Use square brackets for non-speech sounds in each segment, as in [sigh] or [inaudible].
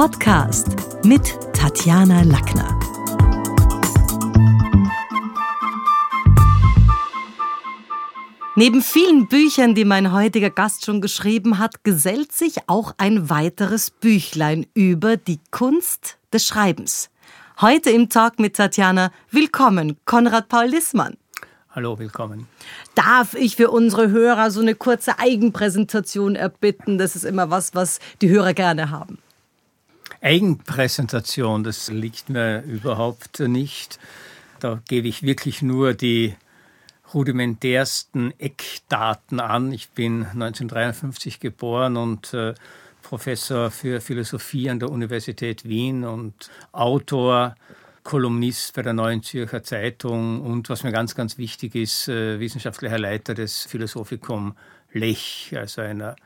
Podcast mit Tatjana Lackner. Neben vielen Büchern, die mein heutiger Gast schon geschrieben hat, gesellt sich auch ein weiteres Büchlein über die Kunst des Schreibens. Heute im Talk mit Tatjana, willkommen, Konrad Paul Lissmann. Hallo, willkommen. Darf ich für unsere Hörer so eine kurze Eigenpräsentation erbitten? Das ist immer was, was die Hörer gerne haben. Eigenpräsentation, das liegt mir überhaupt nicht. Da gebe ich wirklich nur die rudimentärsten Eckdaten an. Ich bin 1953 geboren und äh, Professor für Philosophie an der Universität Wien und Autor, Kolumnist bei der Neuen Zürcher Zeitung und was mir ganz, ganz wichtig ist, äh, wissenschaftlicher Leiter des Philosophikum Lech, also einer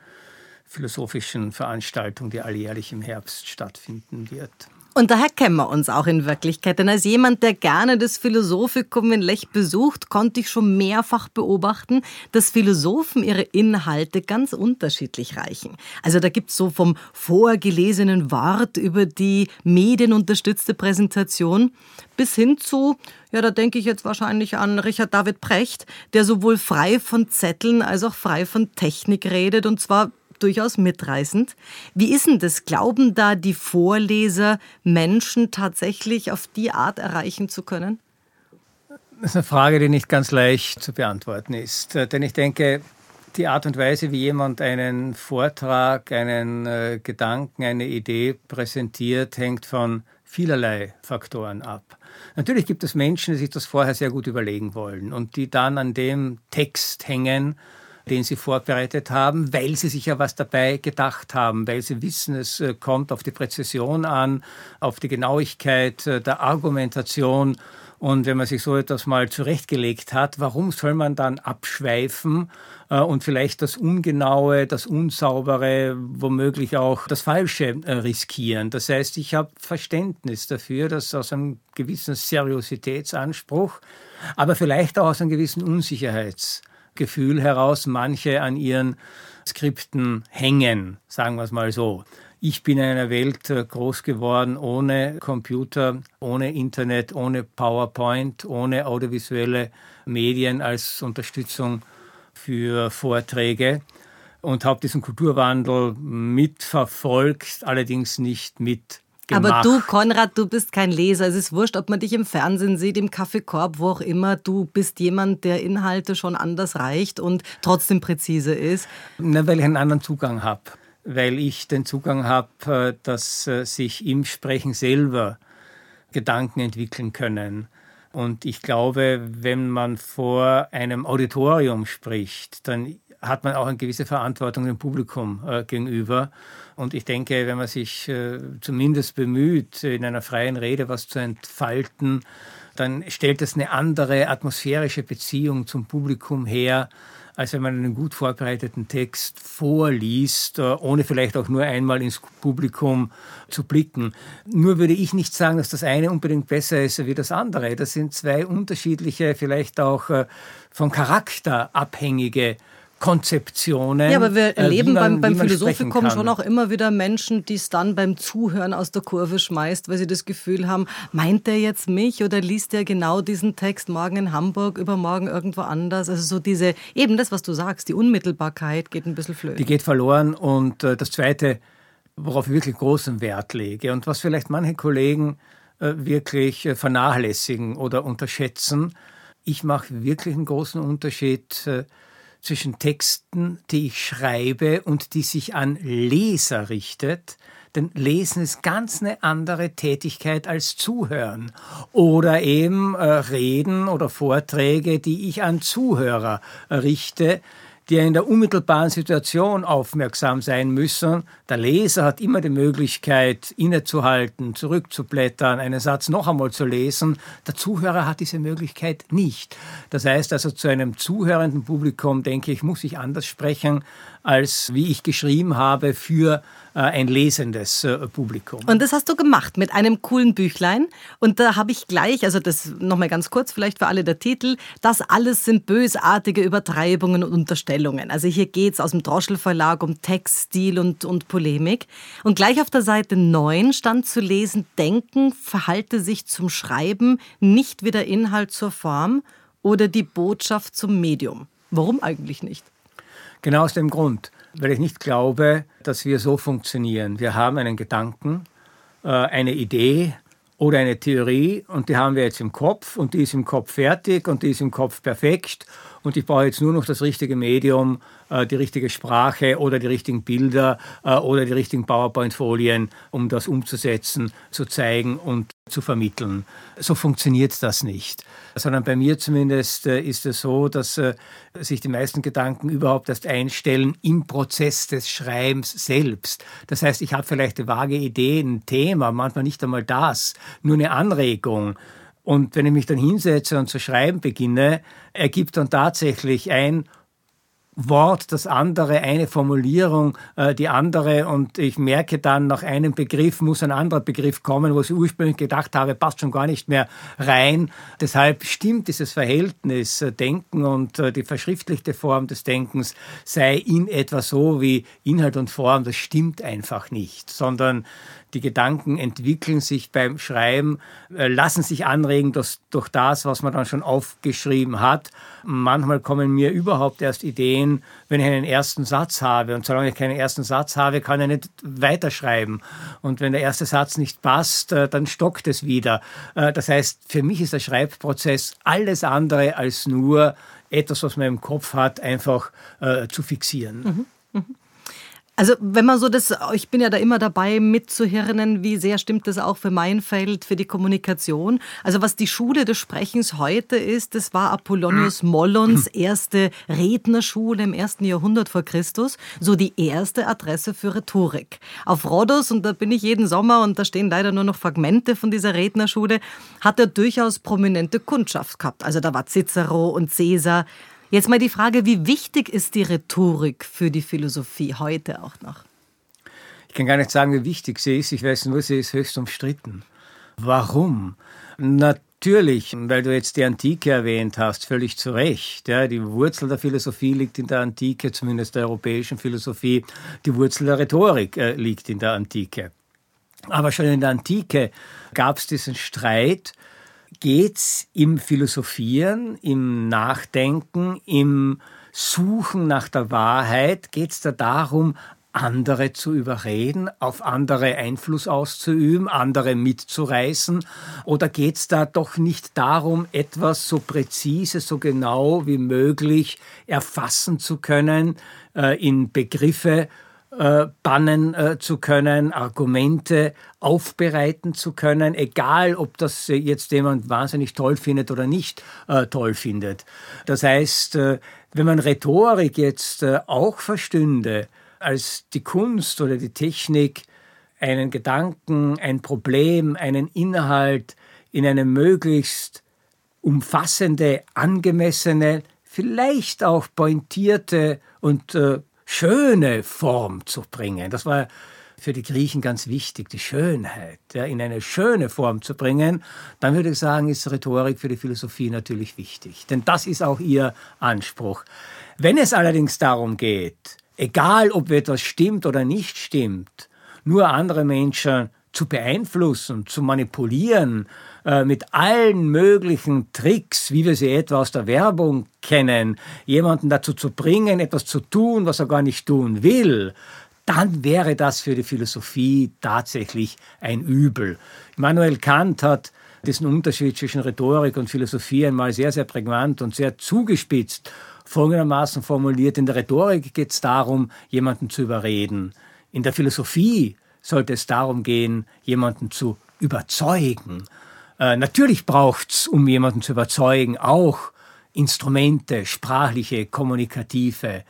philosophischen Veranstaltung, die alljährlich im Herbst stattfinden wird. Und daher kennen wir uns auch in Wirklichkeit. Denn als jemand, der gerne das Philosophikum in Lech besucht, konnte ich schon mehrfach beobachten, dass Philosophen ihre Inhalte ganz unterschiedlich reichen. Also da gibt es so vom vorgelesenen Wort über die medienunterstützte Präsentation bis hin zu, ja, da denke ich jetzt wahrscheinlich an Richard David Precht, der sowohl frei von Zetteln als auch frei von Technik redet und zwar durchaus mitreißend. Wie ist denn das? Glauben da die Vorleser, Menschen tatsächlich auf die Art erreichen zu können? Das ist eine Frage, die nicht ganz leicht zu beantworten ist. Äh, denn ich denke, die Art und Weise, wie jemand einen Vortrag, einen äh, Gedanken, eine Idee präsentiert, hängt von vielerlei Faktoren ab. Natürlich gibt es Menschen, die sich das vorher sehr gut überlegen wollen und die dann an dem Text hängen, den sie vorbereitet haben, weil sie sich ja was dabei gedacht haben, weil sie wissen, es äh, kommt auf die Präzision an, auf die Genauigkeit äh, der Argumentation. Und wenn man sich so etwas mal zurechtgelegt hat, warum soll man dann abschweifen äh, und vielleicht das Ungenaue, das Unsaubere, womöglich auch das Falsche riskieren? Das heißt, ich habe Verständnis dafür, dass aus einem gewissen Seriositätsanspruch, aber vielleicht auch aus einem gewissen Unsicherheits Gefühl heraus manche an ihren Skripten hängen, sagen wir es mal so. Ich bin in einer Welt äh, groß geworden ohne Computer, ohne Internet, ohne PowerPoint, ohne audiovisuelle Medien als Unterstützung für Vorträge und habe diesen Kulturwandel mitverfolgt, allerdings nicht mit Gemacht. Aber du, Konrad, du bist kein Leser. Es ist wurscht, ob man dich im Fernsehen sieht, im Kaffeekorb, wo auch immer. Du bist jemand, der Inhalte schon anders reicht und trotzdem präzise ist. Na, weil ich einen anderen Zugang habe. Weil ich den Zugang habe, äh, dass äh, sich im Sprechen selber Gedanken entwickeln können. Und ich glaube, wenn man vor einem Auditorium spricht, dann hat man auch eine gewisse Verantwortung dem Publikum äh, gegenüber. Und ich denke, wenn man sich äh, zumindest bemüht, in einer freien Rede was zu entfalten, dann stellt das eine andere atmosphärische Beziehung zum Publikum her, als wenn man einen gut vorbereiteten Text vorliest, äh, ohne vielleicht auch nur einmal ins Publikum zu blicken. Nur würde ich nicht sagen, dass das eine unbedingt besser ist wie das andere. Das sind zwei unterschiedliche, vielleicht auch äh, vom Charakter abhängige Konzeptionen. Ja, aber wir äh, erleben man, beim, beim Philosophikum schon auch immer wieder Menschen, die es dann beim Zuhören aus der Kurve schmeißt, weil sie das Gefühl haben, meint der jetzt mich oder liest der genau diesen Text morgen in Hamburg, übermorgen irgendwo anders? Also so diese, eben das, was du sagst, die Unmittelbarkeit geht ein bisschen flöten. Die geht verloren und äh, das Zweite, worauf ich wirklich großen Wert lege und was vielleicht manche Kollegen äh, wirklich vernachlässigen oder unterschätzen, ich mache wirklich einen großen Unterschied zwischen Texten, die ich schreibe und die sich an Leser richtet. Denn Lesen ist ganz eine andere Tätigkeit als Zuhören. Oder eben äh, Reden oder Vorträge, die ich an Zuhörer richte die in der unmittelbaren Situation aufmerksam sein müssen. Der Leser hat immer die Möglichkeit, innezuhalten, zurückzublättern, einen Satz noch einmal zu lesen. Der Zuhörer hat diese Möglichkeit nicht. Das heißt also, zu einem zuhörenden Publikum, denke ich, muss ich anders sprechen, als wie ich geschrieben habe für äh, ein lesendes äh, Publikum. Und das hast du gemacht mit einem coolen Büchlein. Und da habe ich gleich, also das nochmal ganz kurz, vielleicht für alle der Titel, das alles sind bösartige Übertreibungen und Unterstellungen. Also hier geht es aus dem Droschel Verlag um Textstil und, und Polemik. Und gleich auf der Seite 9 stand zu lesen, Denken verhalte sich zum Schreiben nicht wie der Inhalt zur Form oder die Botschaft zum Medium. Warum eigentlich nicht? Genau aus dem Grund, weil ich nicht glaube, dass wir so funktionieren. Wir haben einen Gedanken, äh, eine Idee oder eine Theorie und die haben wir jetzt im Kopf und die ist im Kopf fertig und die ist im Kopf perfekt und ich brauche jetzt nur noch das richtige Medium, äh, die richtige Sprache oder die richtigen Bilder äh, oder die richtigen PowerPoint-Folien, um das umzusetzen, zu zeigen und zu vermitteln. So funktioniert das nicht. Sondern bei mir zumindest äh, ist es so, dass sich die meisten Gedanken überhaupt erst einstellen im Prozess des Schreibens selbst. Das heißt, ich habe vielleicht eine vage Idee, ein Thema, manchmal nicht einmal das, nur eine Anregung. Und wenn ich mich dann hinsetze und zu schreiben beginne, ergibt dann tatsächlich ein Wort das andere, eine Formulierung äh, die andere und ich merke dann, nach einem Begriff muss ein anderer Begriff kommen, wo ich ursprünglich gedacht habe, passt schon gar nicht mehr rein. Deshalb stimmt dieses Verhältnis äh, Denken und äh, die verschriftlichte Form des Denkens sei in etwa so wie Inhalt und Form, das stimmt einfach nicht, sondern die Gedanken entwickeln sich beim Schreiben, äh, lassen sich anregen durch, durch das, was man dann schon aufgeschrieben hat. Manchmal kommen mir überhaupt erst Ideen, wenn ich einen ersten Satz habe. Und solange ich keinen ersten Satz habe, kann ich nicht weiterschreiben. Und wenn der erste Satz nicht passt, äh, dann stockt es wieder. Äh, das heißt, für mich ist der Schreibprozess alles andere als nur etwas, was man im Kopf hat, einfach zu fixieren. Mhm. Mhm. Also wenn man so das, ich bin ja da immer dabei mitzuhirnen, wie sehr stimmt das auch für mein Feld, für die Kommunikation. Also was die Schule des Sprechens heute ist, das war Apollonius Mollons [clears throat] erste Rednerschule im ersten Jahrhundert vor Christus, so die erste Adresse für Rhetorik. Auf Rhodos, und da bin ich jeden Sommer und da stehen leider nur noch Fragmente von dieser Rednerschule, hat er durchaus prominente Kundschaft gehabt. Also da war Cicero und Caesar. Jetzt mal die Frage, wie wichtig ist die Rhetorik für die Philosophie heute auch noch? Ich kann gar nicht sagen, wie wichtig sie ist. Ich weiß nur, sie ist höchst umstritten. Warum? Natürlich, weil du jetzt die Antike erwähnt hast, völlig zu Recht. Ja, die Wurzel der Philosophie liegt in der Antike, zumindest der europäischen Philosophie. Die Wurzel der Rhetorik äh, liegt in der Antike. Aber schon in der Antike gab es diesen Streit geht's im Philosophieren, im Nachdenken, im Suchen nach der Wahrheit, geht's da darum, andere zu überreden, auf andere Einfluss auszuüben, andere mitzureißen? Oder geht's da doch nicht darum, etwas so präzise, so genau wie möglich erfassen zu können, äh, in Begriffe äh, bannen äh, zu können, Argumente aufbereiten zu können, egal ob das jetzt jemand wahnsinnig toll findet oder nicht äh, toll findet. Das heißt, äh, wenn man Rhetorik jetzt äh, auch verstünde als die Kunst oder die Technik, einen Gedanken, ein Problem, einen Inhalt in eine möglichst umfassende, angemessene, vielleicht auch pointierte und äh, schöne Form zu bringen. Das war für die Griechen ganz wichtig, die Schönheit, ja, in eine schöne Form zu bringen, dann würde ich sagen, ist Rhetorik für die Philosophie natürlich wichtig. Denn das ist auch ihr Anspruch. Wenn es allerdings darum geht, egal ob etwas stimmt oder nicht stimmt, nur andere Menschen zu beeinflussen, zu manipulieren, mit allen möglichen Tricks, wie wir sie etwa aus der Werbung kennen, jemanden dazu zu bringen, etwas zu tun, was er gar nicht tun will, dann wäre das für die Philosophie tatsächlich ein Übel. Immanuel Kant hat diesen Unterschied zwischen Rhetorik und Philosophie einmal sehr, sehr prägnant und sehr zugespitzt folgendermaßen formuliert. In der Rhetorik geht es darum, jemanden zu überreden. In der Philosophie sollte es darum gehen, jemanden zu überzeugen. Äh, natürlich braucht es, um jemanden zu überzeugen, auch Instrumente, sprachliche, kommunikative.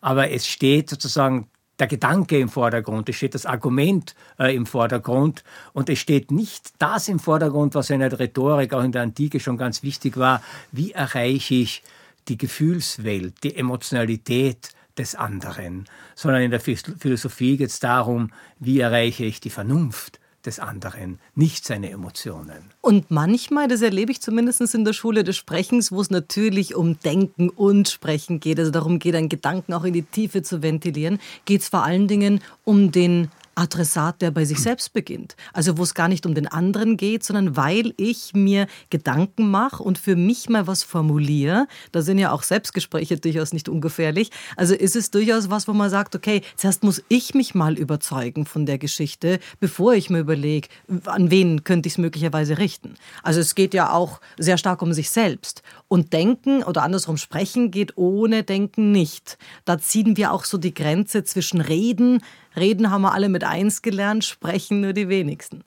Aber es steht sozusagen der Gedanke im Vordergrund, es steht das Argument äh, im Vordergrund und es steht nicht das im Vordergrund, was in der Rhetorik auch in der Antike schon ganz wichtig war. Wie erreiche ich die Gefühlswelt, die Emotionalität des anderen, sondern in der Philosophie geht es darum, wie erreiche ich die Vernunft des anderen, nicht seine Emotionen. Und manchmal, das erlebe ich zumindest in der Schule des Sprechens, wo es natürlich um Denken und Sprechen geht, also darum geht, einen Gedanken auch in die Tiefe zu ventilieren, geht es vor allen Dingen um den Adressat, der bei sich selbst beginnt. Also wo es gar nicht um den anderen geht, sondern weil ich mir Gedanken mache und für mich mal was formuliere. Da sind ja auch Selbstgespräche durchaus nicht ungefährlich. Also ist es durchaus was, wo man sagt, okay, zuerst muss ich mich mal überzeugen von der Geschichte, bevor ich mir überlege, an wen könnte ich es möglicherweise richten. Also es geht ja auch sehr stark um sich selbst. Und Denken oder andersrum sprechen geht ohne Denken nicht. Da ziehen wir auch so die Grenze zwischen Reden, Reden haben wir alle mit eins gelernt, sprechen nur die wenigsten.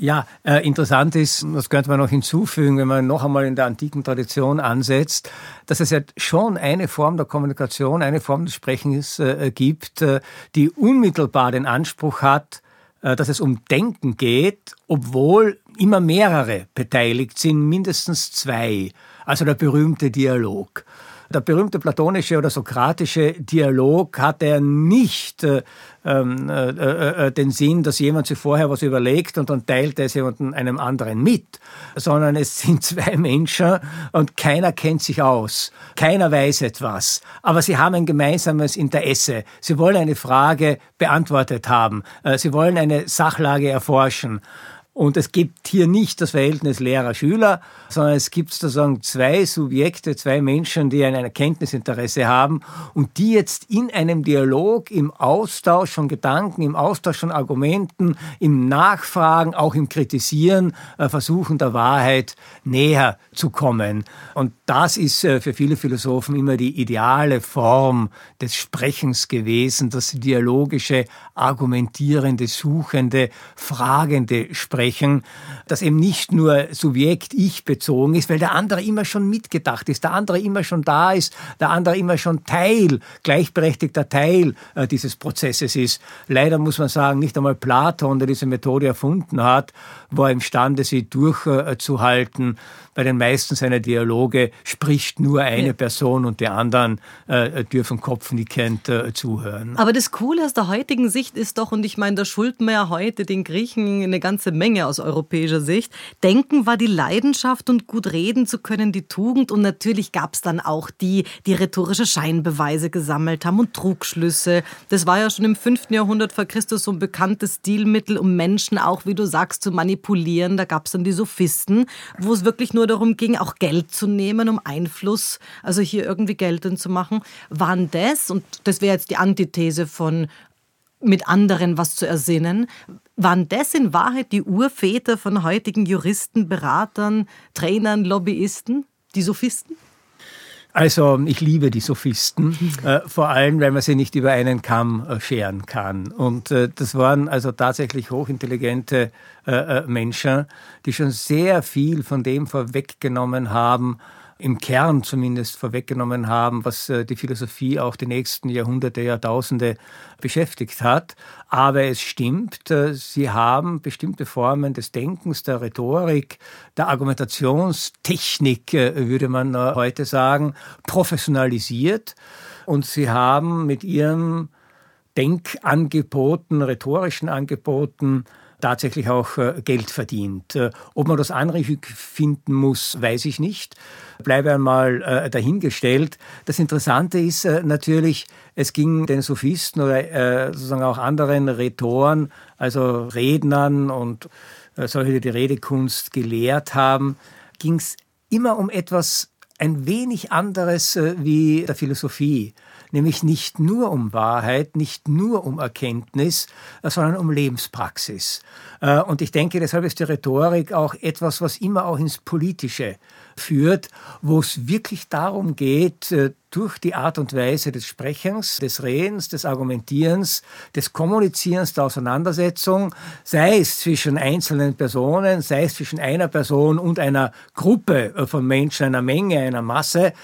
Ja, äh, interessant ist, das könnte man noch hinzufügen, wenn man noch einmal in der antiken Tradition ansetzt, dass es ja schon eine Form der Kommunikation, eine Form des Sprechens äh, gibt, äh, die unmittelbar den Anspruch hat, äh, dass es um Denken geht, obwohl immer mehrere beteiligt sind, mindestens zwei. Also der berühmte Dialog. Der berühmte platonische oder sokratische Dialog hat er nicht äh, ähm, äh, äh, äh, den Sinn, dass jemand sich vorher was überlegt und dann teilt es jemandem einem anderen mit, sondern es sind [laughs] zwei Menschen und keiner kennt sich aus, keiner weiß etwas, aber sie haben ein gemeinsames Interesse. Sie wollen eine Frage beantwortet haben, äh, sie wollen eine Sachlage erforschen. Und es gibt hier nicht das Verhältnis Lehrer-Schüler, sondern es gibt sozusagen zwei Subjekte, zwei Menschen, die ein Erkenntnisinteresse haben und die jetzt in einem Dialog, im Austausch von Gedanken, im Austausch von Argumenten, im Nachfragen, auch im Kritisieren äh, versuchen, der Wahrheit näher zu kommen. Und das ist äh, für viele Philosophen immer die ideale Form des Sprechens gewesen, das dialogische, argumentierende, suchende, fragende Sprechen, das eben nicht nur Subjekt-Ich bezogen ist, weil der andere immer schon mitgedacht ist, der andere immer schon da ist, der andere immer schon Teil, gleichberechtigter Teil äh, dieses Prozesses ist. Leider muss man sagen, nicht einmal Platon, der diese Methode erfunden hat, war imstande, sie durchzuhalten. Bei den meisten seiner Dialoge spricht nur eine ja. Person und die anderen äh, dürfen kopfnickend äh, zuhören. Aber das Coole aus der heutigen Sicht ist doch, und ich meine, da schulden wir ja heute den Griechen eine ganze Menge aus europäischer Sicht. Denken war die Leidenschaft und gut reden zu können die Tugend. Und natürlich gab es dann auch die, die rhetorische Scheinbeweise gesammelt haben und Trugschlüsse. Das war ja schon im 5. Jahrhundert vor Christus so ein bekanntes Stilmittel, um Menschen auch, wie du sagst, zu manipulieren. Da gab es dann die Sophisten, wo es wirklich nur darum ging, auch Geld zu nehmen, um Einfluss, also hier irgendwie geltend zu machen. Waren das, und das wäre jetzt die Antithese von mit anderen was zu ersinnen. Waren das in Wahrheit die Urväter von heutigen Juristen, Beratern, Trainern, Lobbyisten, die Sophisten? Also ich liebe die Sophisten, äh, vor allem, weil man sie nicht über einen Kamm äh, scheren kann. Und äh, das waren also tatsächlich hochintelligente äh, äh, Menschen, die schon sehr viel von dem vorweggenommen haben, im Kern zumindest vorweggenommen haben, was äh, die Philosophie auch die nächsten Jahrhunderte, Jahrtausende beschäftigt hat. Aber es stimmt, äh, sie haben bestimmte Formen des Denkens, der Rhetorik, der Argumentationstechnik, äh, würde man heute sagen, professionalisiert. Und sie haben mit ihren Denkangeboten, rhetorischen Angeboten tatsächlich auch äh, Geld verdient. Äh, ob man das anrüchig finden muss, weiß ich nicht. Bleibe einmal äh, dahingestellt. Das Interessante ist natürlich, es ging den Sophisten oder sozusagen auch anderen Rhetoren, also Rednern und solche, die die Redekunst gelehrt haben, ging es immer um etwas ein wenig anderes wie der Philosophie nämlich nicht nur um Wahrheit, nicht nur um Erkenntnis, äh, sondern um Lebenspraxis. Äh, und ich denke, deshalb ist die Rhetorik auch etwas, was immer auch ins Politische führt, wo es wirklich darum geht, äh, durch die Art und Weise des Sprechens, des Redens, des Argumentierens, des Kommunizierens, der Auseinandersetzung, sei es zwischen einzelnen Personen, sei es zwischen einer Person und einer Gruppe von Menschen, einer Menge, einer Masse,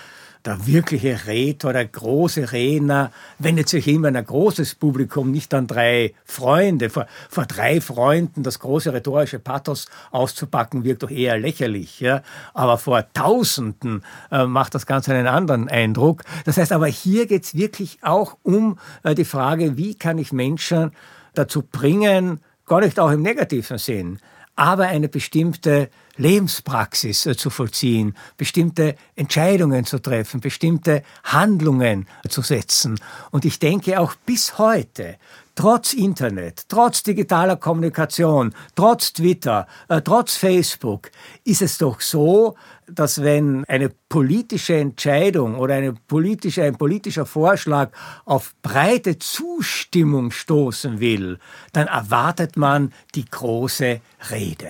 der wirkliche Redner, der große Redner, wendet sich immer an ein großes Publikum, nicht an drei Freunde. Vor, vor drei Freunden das große rhetorische Pathos auszupacken, wirkt doch eher lächerlich. Ja? Aber vor Tausenden äh, macht das Ganze einen anderen Eindruck. Das heißt aber, hier geht es wirklich auch um äh, die Frage, wie kann ich Menschen dazu bringen, gar nicht auch im negativen Sinn, aber eine bestimmte Lebenspraxis äh, zu vollziehen, bestimmte Entscheidungen zu treffen, bestimmte Handlungen zu setzen. Und ich denke auch bis heute, trotz Internet, trotz digitaler Kommunikation, trotz Twitter, äh, trotz Facebook, ist es doch so, dass wenn eine politische Entscheidung oder eine politische, ein politischer Vorschlag auf breite Zustimmung stoßen will, dann erwartet man die große Rede.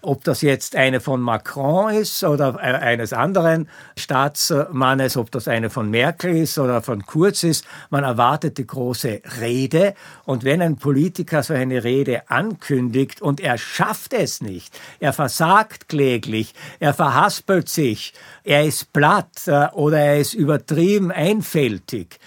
Ob das jetzt eine von Macron ist oder äh, eines anderen Staatsmannes, ob das eine von Merkel ist oder von Kurz ist, man erwartet die große Rede. Und wenn ein Politiker so eine Rede ankündigt und er schafft es nicht, er versagt kläglich, er verhaspelt sich, er ist platt äh, oder er ist übertrieben einfältig,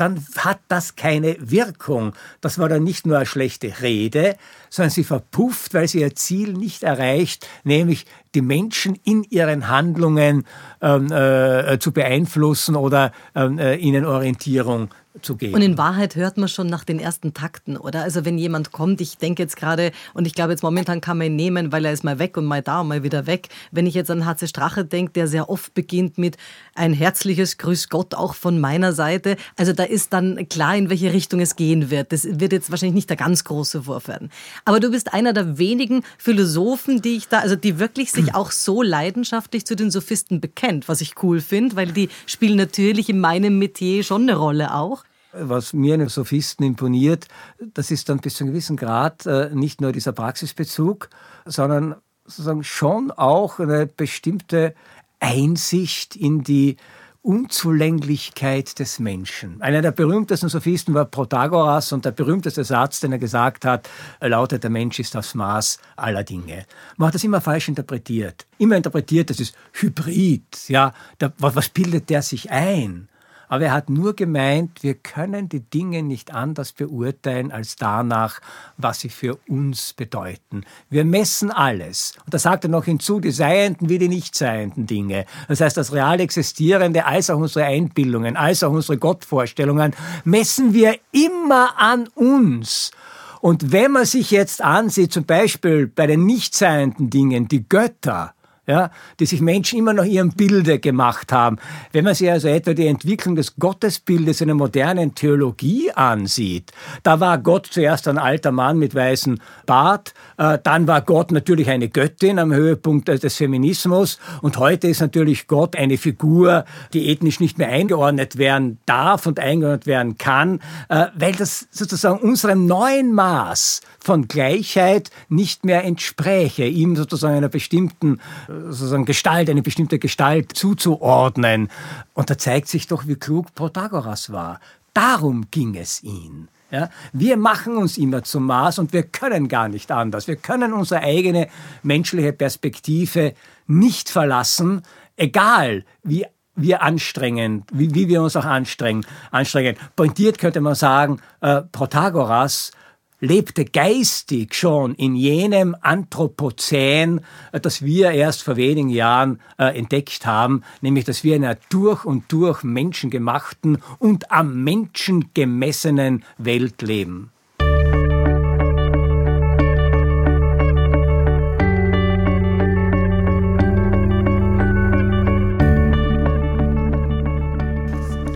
dann hat das keine Wirkung. Das war dann nicht nur eine schlechte Rede, sondern sie verpufft, weil sie ihr Ziel nicht erreicht, nämlich die Menschen in ihren Handlungen ähm, äh, zu beeinflussen oder ähm, äh, ihnen Orientierung zu geben. Und in Wahrheit hört man schon nach den ersten Takten, oder? Also wenn jemand kommt, ich denke jetzt gerade, und ich glaube jetzt momentan kann man ihn nehmen, weil er ist mal weg und mal da und mal wieder weg. Wenn ich jetzt an HC Strache denke, der sehr oft beginnt mit ein herzliches Grüß Gott auch von meiner Seite. Also da ist dann klar, in welche Richtung es gehen wird. Das wird jetzt wahrscheinlich nicht der ganz große Wurf werden. Aber du bist einer der wenigen Philosophen, die ich da, also die wirklich sich auch so leidenschaftlich zu den Sophisten bekennt, was ich cool finde, weil die spielen natürlich in meinem Metier schon eine Rolle auch. Was mir den Sophisten imponiert, das ist dann bis zu einem gewissen Grad äh, nicht nur dieser Praxisbezug, sondern sozusagen schon auch eine bestimmte Einsicht in die Unzulänglichkeit des Menschen. Einer der berühmtesten Sophisten war Protagoras und der berühmteste Satz, den er gesagt hat, lautet, der Mensch ist das Maß aller Dinge. Man hat das immer falsch interpretiert. Immer interpretiert, das ist Hybrid. Ja, der, was bildet der sich ein? Aber er hat nur gemeint, wir können die Dinge nicht anders beurteilen als danach, was sie für uns bedeuten. Wir messen alles. Und da sagt er noch hinzu, die seienden wie die nicht seienden Dinge. Das heißt, das real Existierende als auch unsere Einbildungen, als auch unsere Gottvorstellungen messen wir immer an uns. Und wenn man sich jetzt ansieht, zum Beispiel bei den nicht seienden Dingen, die Götter, ja, die sich Menschen immer noch ihrem Bilde gemacht haben. Wenn man sich also etwa die Entwicklung des Gottesbildes in der modernen Theologie ansieht, da war Gott zuerst ein alter Mann mit weißem Bart, dann war Gott natürlich eine Göttin am Höhepunkt des Feminismus und heute ist natürlich Gott eine Figur, die ethnisch nicht mehr eingeordnet werden darf und eingeordnet werden kann, äh, weil das sozusagen unserem neuen Maß von Gleichheit nicht mehr entspräche, ihm sozusagen einer bestimmten sozusagen Gestalt, eine bestimmte Gestalt zuzuordnen. Und da zeigt sich doch, wie klug Protagoras war. Darum ging es ihm. Ja, wir machen uns immer zum Maß und wir können gar nicht anders. Wir können unsere eigene menschliche Perspektive nicht verlassen, egal wie wir anstrengen, wie, wie wir uns auch anstrengen. anstrengen. Pointiert könnte man sagen, äh, Protagoras lebte geistig schon in jenem Anthropozän, das wir erst vor wenigen Jahren äh, entdeckt haben, nämlich dass wir in einer durch und durch menschengemachten und am Menschen gemessenen Welt leben.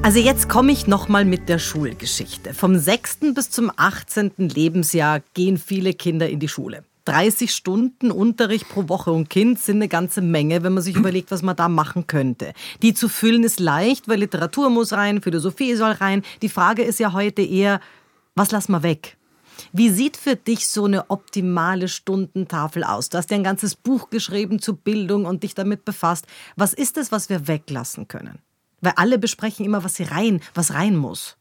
Also jetzt komme ich noch mal mit der Schulgeschichte. Vom 6. bis zum 18. Lebensjahr gehen viele Kinder in die Schule. 30 Stunden Unterricht pro Woche und Kind sind eine ganze Menge, wenn man sich überlegt, was man da machen könnte. Die zu füllen ist leicht, weil Literatur muss rein, Philosophie soll rein. Die Frage ist ja heute eher, was lassen wir weg? Wie sieht für dich so eine optimale Stundentafel aus? Du hast ja ein ganzes Buch geschrieben zur Bildung und dich damit befasst. Was ist es, was wir weglassen können? Weil alle besprechen immer, was sie rein, was rein muss.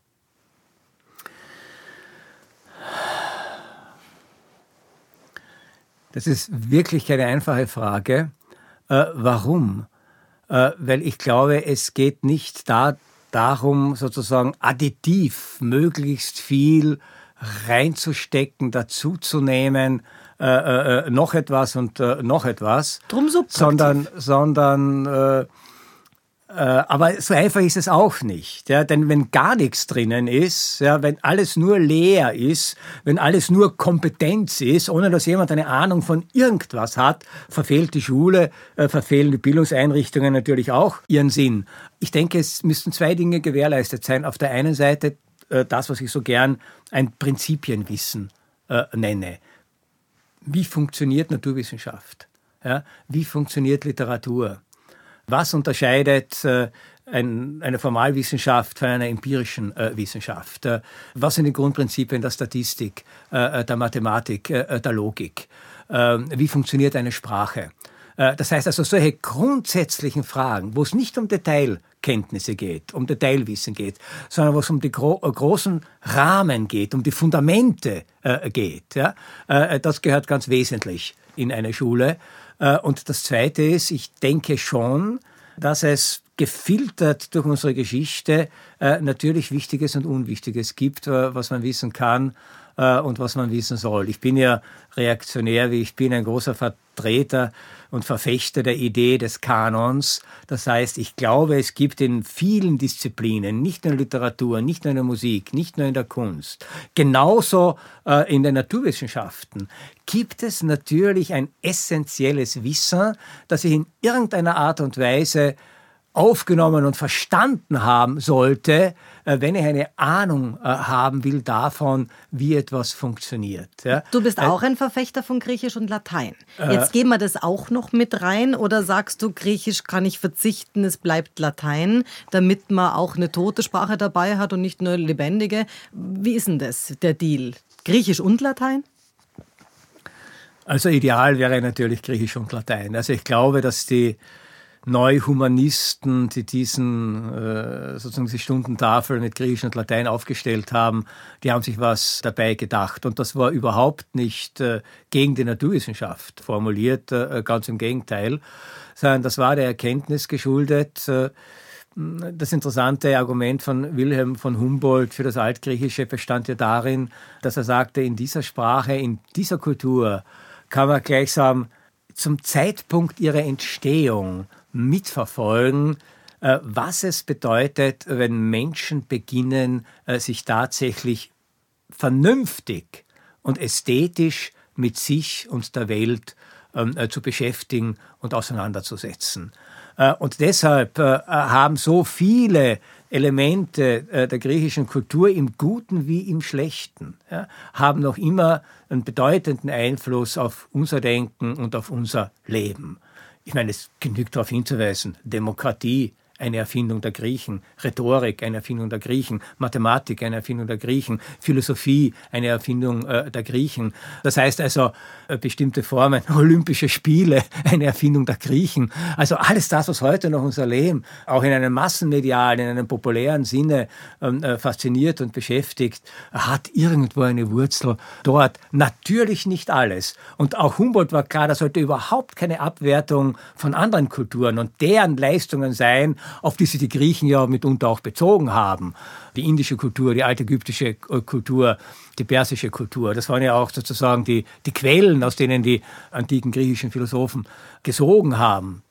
Das ist wirklich keine einfache Frage. Äh, warum? äh, weil ich glaube, es geht nicht da darum, sozusagen additiv möglichst viel reinzustecken, dazuzunehmen, äh, äh, äh, noch etwas und äh, noch etwas, Drum sondern, sondern äh, äh, aber so einfach ist es auch nicht. Ja? Denn wenn gar nichts drinnen ist, ja, wenn alles nur leer ist, wenn alles nur Kompetenz ist, ohne dass jemand eine Ahnung von irgendwas hat, verfehlt die Schule, äh, verfehlen die Bildungseinrichtungen natürlich auch ihren Sinn. Ich denke, es müssten zwei Dinge gewährleistet sein. Auf der einen Seite äh, das, was ich so gern ein Prinzipienwissen äh, nenne. Wie funktioniert Naturwissenschaft? Ja? Wie funktioniert Literatur? Was unterscheidet äh, ein, eine Formalwissenschaft von einer empirischen äh, Wissenschaft? Äh, was sind die Grundprinzipien der Statistik, äh, äh, der Mathematik, äh, der Logik? wie funktioniert eine Sprache? das heißt also solche grundsätzlichen Fragen, wo es nicht um Detailkenntnisse geht, um Detailwissen geht, sondern wo es um die gro großen Rahmen geht, um die Fundamente geht. Ja? das gehört ganz wesentlich in eine Schule. Äh, und das Zweite ist, ich denke schon, dass es gefiltert durch unsere Geschichte äh, natürlich Wichtiges und Unwichtiges gibt, äh, was man wissen kann und was man wissen soll. Ich bin ja reaktionär, wie ich bin, ein großer Vertreter und Verfechter der Idee des Kanons. Das heißt, ich glaube, es gibt in vielen Disziplinen, nicht nur in der Literatur, nicht nur in der Musik, nicht nur in der Kunst, genauso äh, in den Naturwissenschaften, gibt es natürlich ein essentielles Wissen, das ich in irgendeiner Art und Weise aufgenommen und verstanden haben sollte, äh, wenn ich eine Ahnung äh, haben will davon, wie etwas funktioniert. Du bist äh, auch ein Verfechter von Griechisch und Latein. Jetzt gehen wir das auch noch mit rein oder sagst du, Griechisch kann ich verzichten, es bleibt Latein, damit man auch eine tote Sprache dabei hat und nicht nur lebendige. Wie ist denn das, der Deal? Griechisch und Latein? Also ideal wäre natürlich Griechisch und Latein. Also ich glaube, dass die Neuhumanisten, die diesen äh, sozusagen die Stundentafel mit Griechisch und Latein aufgestellt haben, die haben sich was dabei gedacht. Und das war überhaupt nicht äh, gegen die Naturwissenschaft formuliert, äh, ganz im Gegenteil, sondern das war der Erkenntnis geschuldet, das interessante Argument von Wilhelm von Humboldt für das Altgriechische bestand ja darin, dass er sagte, in dieser Sprache, in dieser Kultur kann man gleichsam zum Zeitpunkt ihrer Entstehung mitverfolgen, äh, was es bedeutet, wenn Menschen beginnen, äh, sich tatsächlich vernünftig und ästhetisch mit sich und der Welt ähm, äh, zu beschäftigen und auseinanderzusetzen. Und deshalb haben so viele Elemente der griechischen Kultur im Guten wie im Schlechten, haben noch immer einen bedeutenden Einfluss auf unser Denken und auf unser Leben. Ich meine, es genügt darauf hinzuweisen, Demokratie, eine Erfindung der Griechen, Rhetorik, eine Erfindung der Griechen, Mathematik, eine Erfindung der Griechen, Philosophie, eine Erfindung äh, der Griechen. Das heißt also äh, bestimmte Formen, [laughs] Olympische Spiele, eine Erfindung der Griechen. Also alles das, was heute noch unser Leben auch in einem massenmedialen, in einem populären Sinne ähm, äh, fasziniert und beschäftigt, hat irgendwo eine Wurzel dort. Natürlich nicht alles. Und auch Humboldt war klar, da sollte überhaupt keine Abwertung von anderen Kulturen und deren Leistungen sein, auf die sich die Griechen ja mitunter auch bezogen haben. Die indische Kultur, die altägyptische äh, Kultur, die persische Kultur. Das waren ja auch sozusagen die, die Quellen, aus denen die antiken griechischen Philosophen gesogen haben.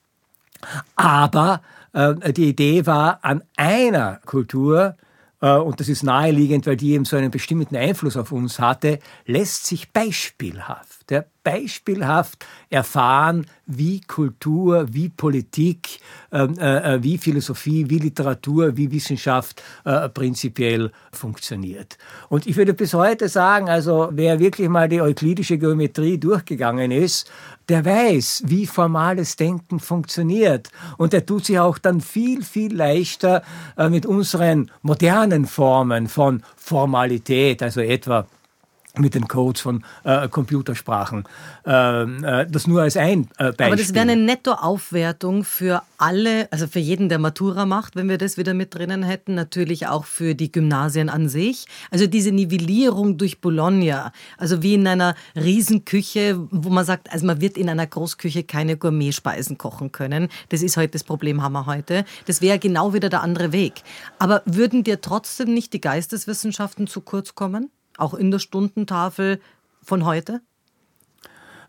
Aber äh, die Idee war, an einer Kultur, äh, und das ist naheliegend, weil die eben so einen bestimmten Einfluss auf uns hatte, lässt sich beispielhaft, ja, beispielhaft erfahren, wie Kultur, wie Politik, ähm, äh, äh, wie Philosophie, wie Literatur, wie Wissenschaft äh, prinzipiell funktioniert. Und ich würde bis heute sagen, also wer wirklich mal die euklidische Geometrie durchgegangen ist, der weiß, wie formales Denken funktioniert. Und der tut sich auch dann viel, viel leichter äh, mit unseren modernen Formen von Formalität, also etwa mit den Codes von äh, Computersprachen. Ähm, äh, das nur als ein äh, Beispiel. Aber das wäre eine Nettoaufwertung für alle, also für jeden, der Matura macht, wenn wir das wieder mit drinnen hätten, natürlich auch für die Gymnasien an sich. Also diese Nivellierung durch Bologna, also wie in einer Riesenküche, wo man sagt, also man wird in einer Großküche keine Gourmetspeisen kochen können. Das ist heute das Problem, haben wir heute. Das wäre genau wieder der andere Weg. Aber würden dir trotzdem nicht die Geisteswissenschaften zu kurz kommen? Auch in der Stundentafel von heute?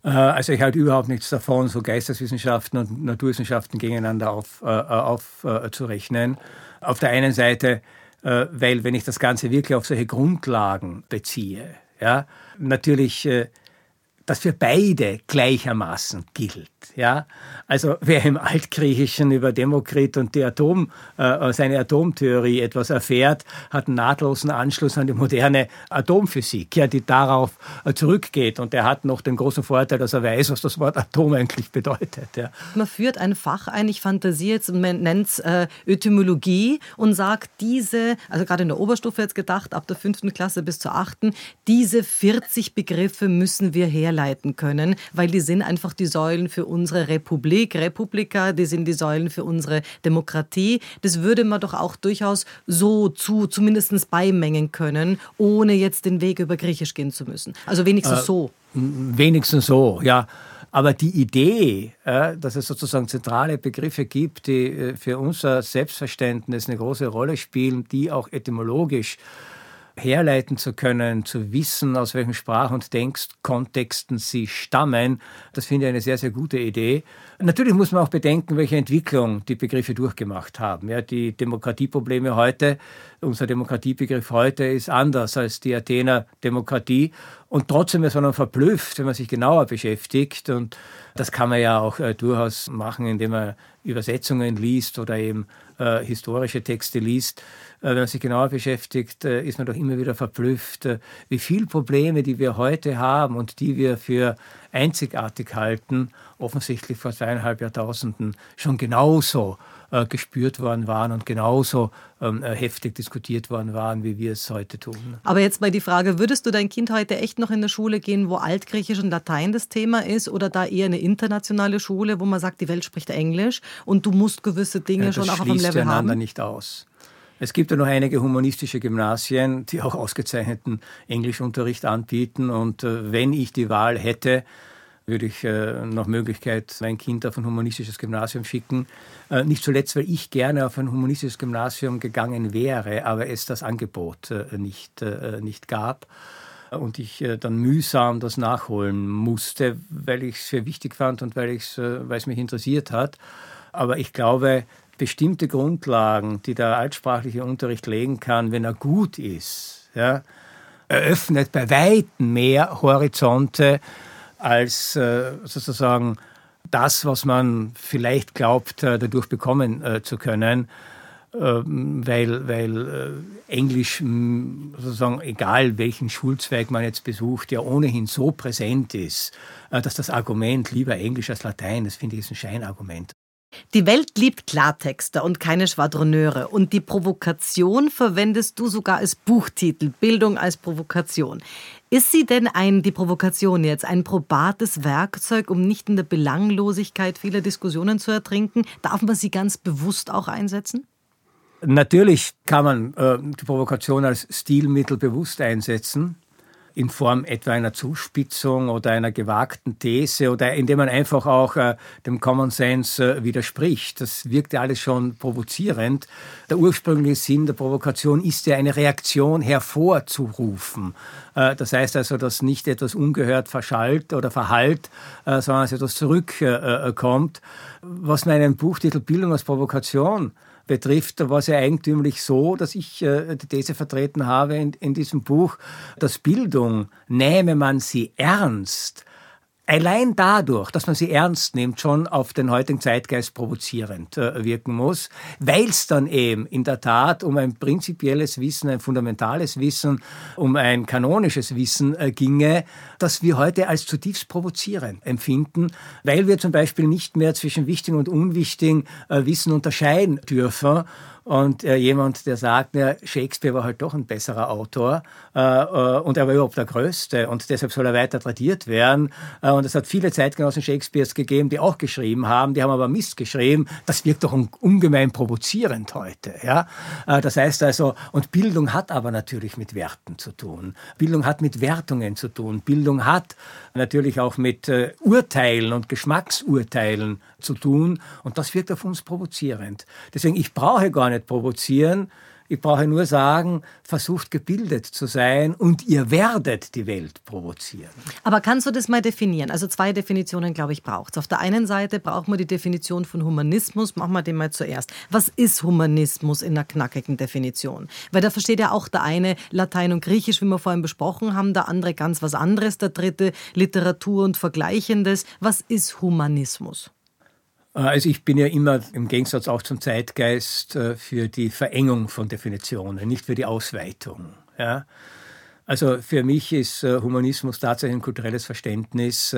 Äh, also ich halte überhaupt nichts davon, so Geisteswissenschaften und Naturwissenschaften gegeneinander aufzurechnen. Auf, äh, auf der einen Seite, äh, weil wenn ich das Ganze wirklich auf solche Grundlagen beziehe, ja, natürlich das für beide gleichermaßen gilt. Ja? Also wer im Altgriechischen über Demokrit und die Atom, äh, seine Atomtheorie etwas erfährt, hat einen nahtlosen Anschluss an die moderne Atomphysik, ja, die darauf äh, zurückgeht. Und er hat noch den großen Vorteil, dass er weiß, was das Wort Atom eigentlich bedeutet. Ja. Man führt ein Fach ein, ich fantasiere jetzt, man nennt es äh, Etymologie und sagt diese, also gerade in der Oberstufe jetzt gedacht, ab der fünften Klasse bis zur achten, diese 40 Begriffe müssen wir her herleiten können, weil die sind einfach die Säulen für unsere Republik, Republika, die sind die Säulen für unsere Demokratie. Das würde man doch auch durchaus so zu, zumindest beimengen können, ohne jetzt den Weg über Griechisch gehen zu müssen. Also wenigstens äh, so. Wenigstens so, ja. Aber die Idee, äh, dass es sozusagen zentrale Begriffe gibt, die äh, für unser Selbstverständnis eine große Rolle spielen, die auch etymologisch herleiten zu können, zu wissen, aus welchen Sprach- und Denkkontexten sie stammen, das finde ich eine sehr, sehr gute Idee. Natürlich muss man auch bedenken, welche Entwicklung die Begriffe durchgemacht haben. Ja, die Demokratieprobleme heute, unser Demokratiebegriff heute ist anders als die Athener Demokratie. Und trotzdem ist man verblüfft, wenn man sich genauer beschäftigt. Und das kann man ja auch äh, durchaus machen, indem man Übersetzungen liest oder eben äh, historische Texte liest äh, wenn man sich genauer beschäftigt, äh, ist man doch immer wieder verblüfft, äh, wie viele Probleme, die wir heute haben und die wir für einzigartig halten, offensichtlich vor zweieinhalb Jahrtausenden schon genauso gespürt worden waren und genauso ähm, heftig diskutiert worden waren, wie wir es heute tun. Aber jetzt mal die Frage, würdest du dein Kind heute echt noch in eine Schule gehen, wo Altgriechisch und Latein das Thema ist oder da eher eine internationale Schule, wo man sagt, die Welt spricht Englisch und du musst gewisse Dinge ja, schon auch auf dem Level haben? Das nicht aus. Es gibt ja noch einige humanistische Gymnasien, die auch ausgezeichneten Englischunterricht anbieten. Und äh, wenn ich die Wahl hätte, würde ich äh, nach Möglichkeit mein Kind auf ein humanistisches Gymnasium schicken. Äh, nicht zuletzt, weil ich gerne auf ein humanistisches Gymnasium gegangen wäre, aber es das Angebot nicht, nicht gab und ich dann mühsam das nachholen musste, weil ich es für wichtig fand und weil, weil es mich interessiert hat. Aber ich glaube, bestimmte Grundlagen, die der altsprachliche Unterricht legen kann, wenn er gut ist, ja, eröffnet bei weitem mehr Horizonte als äh, sozusagen das, was man vielleicht glaubt, äh, dadurch bekommen äh, zu können, ähm, weil, weil Englisch sozusagen, egal welchen Schulzweig man jetzt besucht, ja ohnehin so präsent ist, dass das Argument lieber Englisch als Latein, das finde ich ist ein Scheinargument. Die Welt liebt Klartexter und keine Schwadroneure. Und die Provokation verwendest du sogar als Buchtitel. Bildung als Provokation. Ist sie denn ein, die Provokation jetzt, ein probates Werkzeug, um nicht in der Belanglosigkeit vieler Diskussionen zu ertrinken? Darf man sie ganz bewusst auch einsetzen? Natürlich kann man äh, die Provokation als Stilmittel bewusst einsetzen in Form etwa einer Zuspitzung oder einer gewagten These oder indem man einfach auch äh, dem Common Sense äh, widerspricht. Das wirkt ja alles schon provozierend. Der ursprüngliche Sinn der Provokation ist ja eine Reaktion hervorzurufen. Äh, das heißt also, dass nicht etwas ungehört verschallt oder verhallt, äh, sondern dass etwas zurückkommt. Was meinen Buchtitel Bildung als Provokation betrifft, war es ja eigentümlich so, dass ich äh, die These vertreten habe in, in diesem Buch, dass Bildung, nähme man sie ernst, allein dadurch, dass man sie ernst nimmt, schon auf den heutigen Zeitgeist provozierend äh, wirken muss, weil es dann eben in der Tat um ein prinzipielles Wissen, ein fundamentales Wissen, um ein kanonisches Wissen äh, ginge, das wir heute als zutiefst provozierend empfinden, weil wir zum Beispiel nicht mehr zwischen wichtigen und unwichtigen äh, Wissen unterscheiden dürfen und äh, jemand, der sagt, ja, Shakespeare war halt doch ein besserer Autor äh, äh, und er war überhaupt der Größte und deshalb soll er weiter tradiert werden. Äh, und es hat viele Zeitgenossen Shakespeares gegeben, die auch geschrieben haben, die haben aber Mist geschrieben. Das wirkt doch un ungemein provozierend heute. Ja? Äh, das heißt also, und Bildung hat aber natürlich mit Werten zu tun. Bildung hat mit Wertungen zu tun. Bildung hat natürlich auch mit äh, Urteilen und Geschmacksurteilen zu tun und das wirkt auf uns provozierend. Deswegen, ich brauche gar nicht provozieren, ich brauche nur sagen, versucht gebildet zu sein und ihr werdet die Welt provozieren. Aber kannst du das mal definieren? Also zwei Definitionen, glaube ich, braucht es. Auf der einen Seite braucht man die Definition von Humanismus. Machen wir den mal zuerst. Was ist Humanismus in einer knackigen Definition? Weil da versteht ja auch der eine Latein und Griechisch, wie wir vorhin besprochen haben, der andere ganz was anderes, der dritte Literatur und Vergleichendes. Was ist Humanismus? Äh, also ich bin ja immer im Gegensatz auch zum Zeitgeist äh, für die Verengung von Definitionen, nicht für die Ausweitung. Ja? Also für mich ist äh, Humanismus tatsächlich ein kulturelles Verständnis,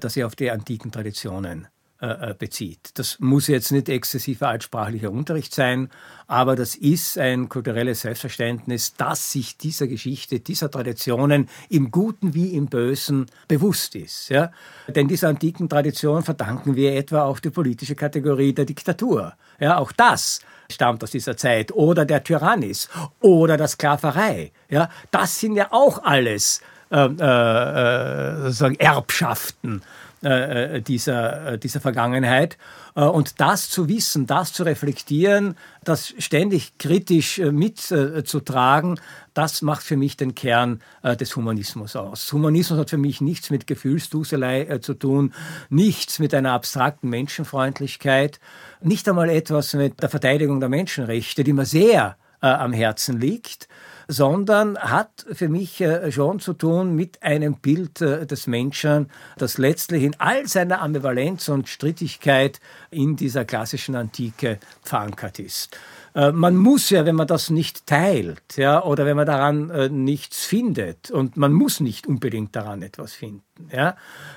das sich auf die antiken Traditionen äh, äh, bezieht. Das muss jetzt nicht exzessiver altsprachlicher Unterricht sein, aber das ist ein kulturelles Selbstverständnis, das sich dieser Geschichte, dieser Traditionen im Guten wie im Bösen bewusst ist. Ja? Denn dieser antiken Tradition verdanken wir etwa auch die politische Kategorie der Diktatur. Ja, auch das stammt aus dieser Zeit. Oder der Tyrannis oder der Sklaverei. Ja, das sind ja auch alles äh, äh, sozusagen Erbschaften äh, äh, dieser, äh, dieser Vergangenheit. Und das zu wissen, das zu reflektieren, das ständig kritisch mitzutragen, das macht für mich den Kern des Humanismus aus. Humanismus hat für mich nichts mit Gefühlsduselei zu tun, nichts mit einer abstrakten Menschenfreundlichkeit, nicht einmal etwas mit der Verteidigung der Menschenrechte, die mir sehr am Herzen liegt, sondern hat für mich äh, schon zu tun mit einem Bild äh, des Menschen, das letztlich in all seiner Ambivalenz und Strittigkeit in dieser klassischen Antike verankert ist. Äh, man muss ja, wenn man das nicht teilt, ja, oder wenn man daran äh, nichts findet, und man muss nicht unbedingt daran etwas finden, ja,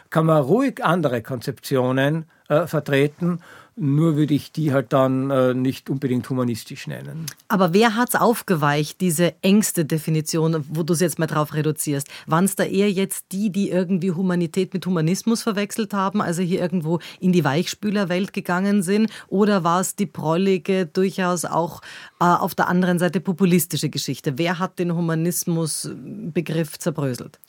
kann man ruhig andere Konzeptionen äh, vertreten nur würde ich die halt dann äh, nicht unbedingt humanistisch nennen. Aber wer hat es aufgeweicht, diese engste Definition, wo du es jetzt mal drauf reduzierst? Waren es da eher jetzt die, die irgendwie Humanität mit Humanismus verwechselt haben, also hier irgendwo in die Weichspülerwelt gegangen sind? Oder war es die prollige, durchaus auch äh, auf der anderen Seite populistische Geschichte? Wer hat den Humanismusbegriff zerbröselt?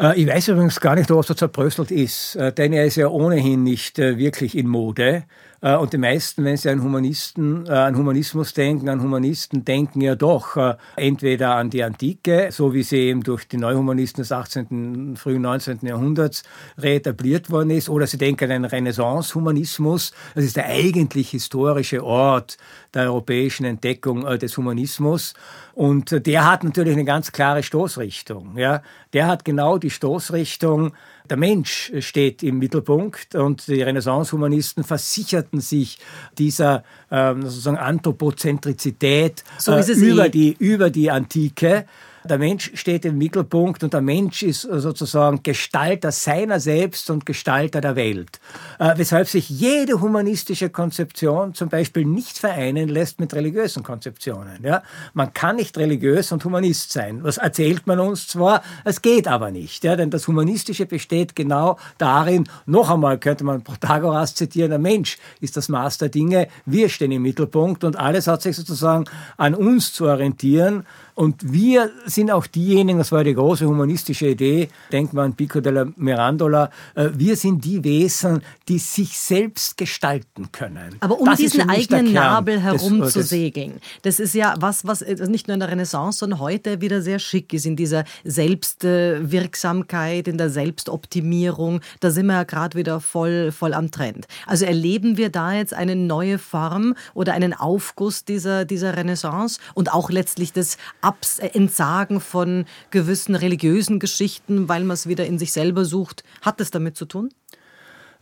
Äh, ich weiß übrigens gar nicht, was so zerbröselt ist, äh, denn er ist ja ohnehin nicht äh, wirklich in Mode. Äh, und die meisten, wenn sie an Humanisten, äh, an Humanismus denken, an Humanisten denken ja doch äh, entweder an die Antike, so wie sie eben durch die Neuhumanisten des 18., frühen 19. Jahrhunderts reetabliert worden ist, oder sie denken an einen Renaissance-Humanismus. Das ist der eigentlich historische Ort der europäischen Entdeckung des Humanismus. Und der hat natürlich eine ganz klare Stoßrichtung. Ja? Der hat genau die Stoßrichtung, der Mensch steht im Mittelpunkt und die Renaissance-Humanisten versicherten sich dieser ähm, sozusagen Anthropozentrizität so äh, über, eh. die, über die Antike. Der Mensch steht im Mittelpunkt und der Mensch ist sozusagen Gestalter seiner selbst und Gestalter der Welt. Äh, weshalb sich jede humanistische Konzeption zum Beispiel nicht vereinen lässt mit religiösen Konzeptionen. Ja? Man kann nicht religiös und Humanist sein. Was erzählt man uns zwar, es geht aber nicht. Ja? Denn das Humanistische besteht genau darin, noch einmal könnte man Protagoras zitieren, der Mensch ist das Maß der Dinge, wir stehen im Mittelpunkt und alles hat sich sozusagen an uns zu orientieren und wir sind auch diejenigen, das war die große humanistische Idee, denkt man an Pico della Mirandola, äh, wir sind die Wesen, die sich selbst gestalten können. Aber um das diesen eigenen Nabel herum des, zu segeln, das ist ja was, was nicht nur in der Renaissance, sondern heute wieder sehr schick ist, in dieser Selbstwirksamkeit, in der Selbstoptimierung. Da sind wir ja gerade wieder voll, voll am Trend. Also erleben wir da jetzt eine neue Form oder einen Aufguss dieser, dieser Renaissance und auch letztlich das Abs äh, Entsagen von gewissen religiösen Geschichten, weil man es wieder in sich selber sucht. Hat das damit zu tun?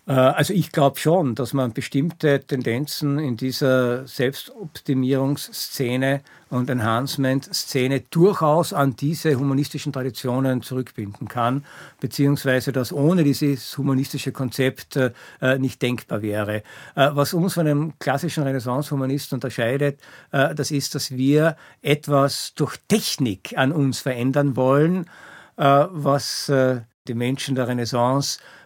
Äh, also ich glaube schon, dass man bestimmte Tendenzen in dieser Selbstoptimierungsszene und Enhancement-Szene durchaus an diese humanistischen Traditionen zurückbinden kann, beziehungsweise dass ohne dieses humanistische Konzept äh, nicht denkbar wäre. Äh, was uns von einem klassischen Renaissance-Humanisten unterscheidet, äh, das ist, dass wir etwas durch Technik an uns verändern wollen, äh, was äh, die Menschen der Renaissance äh,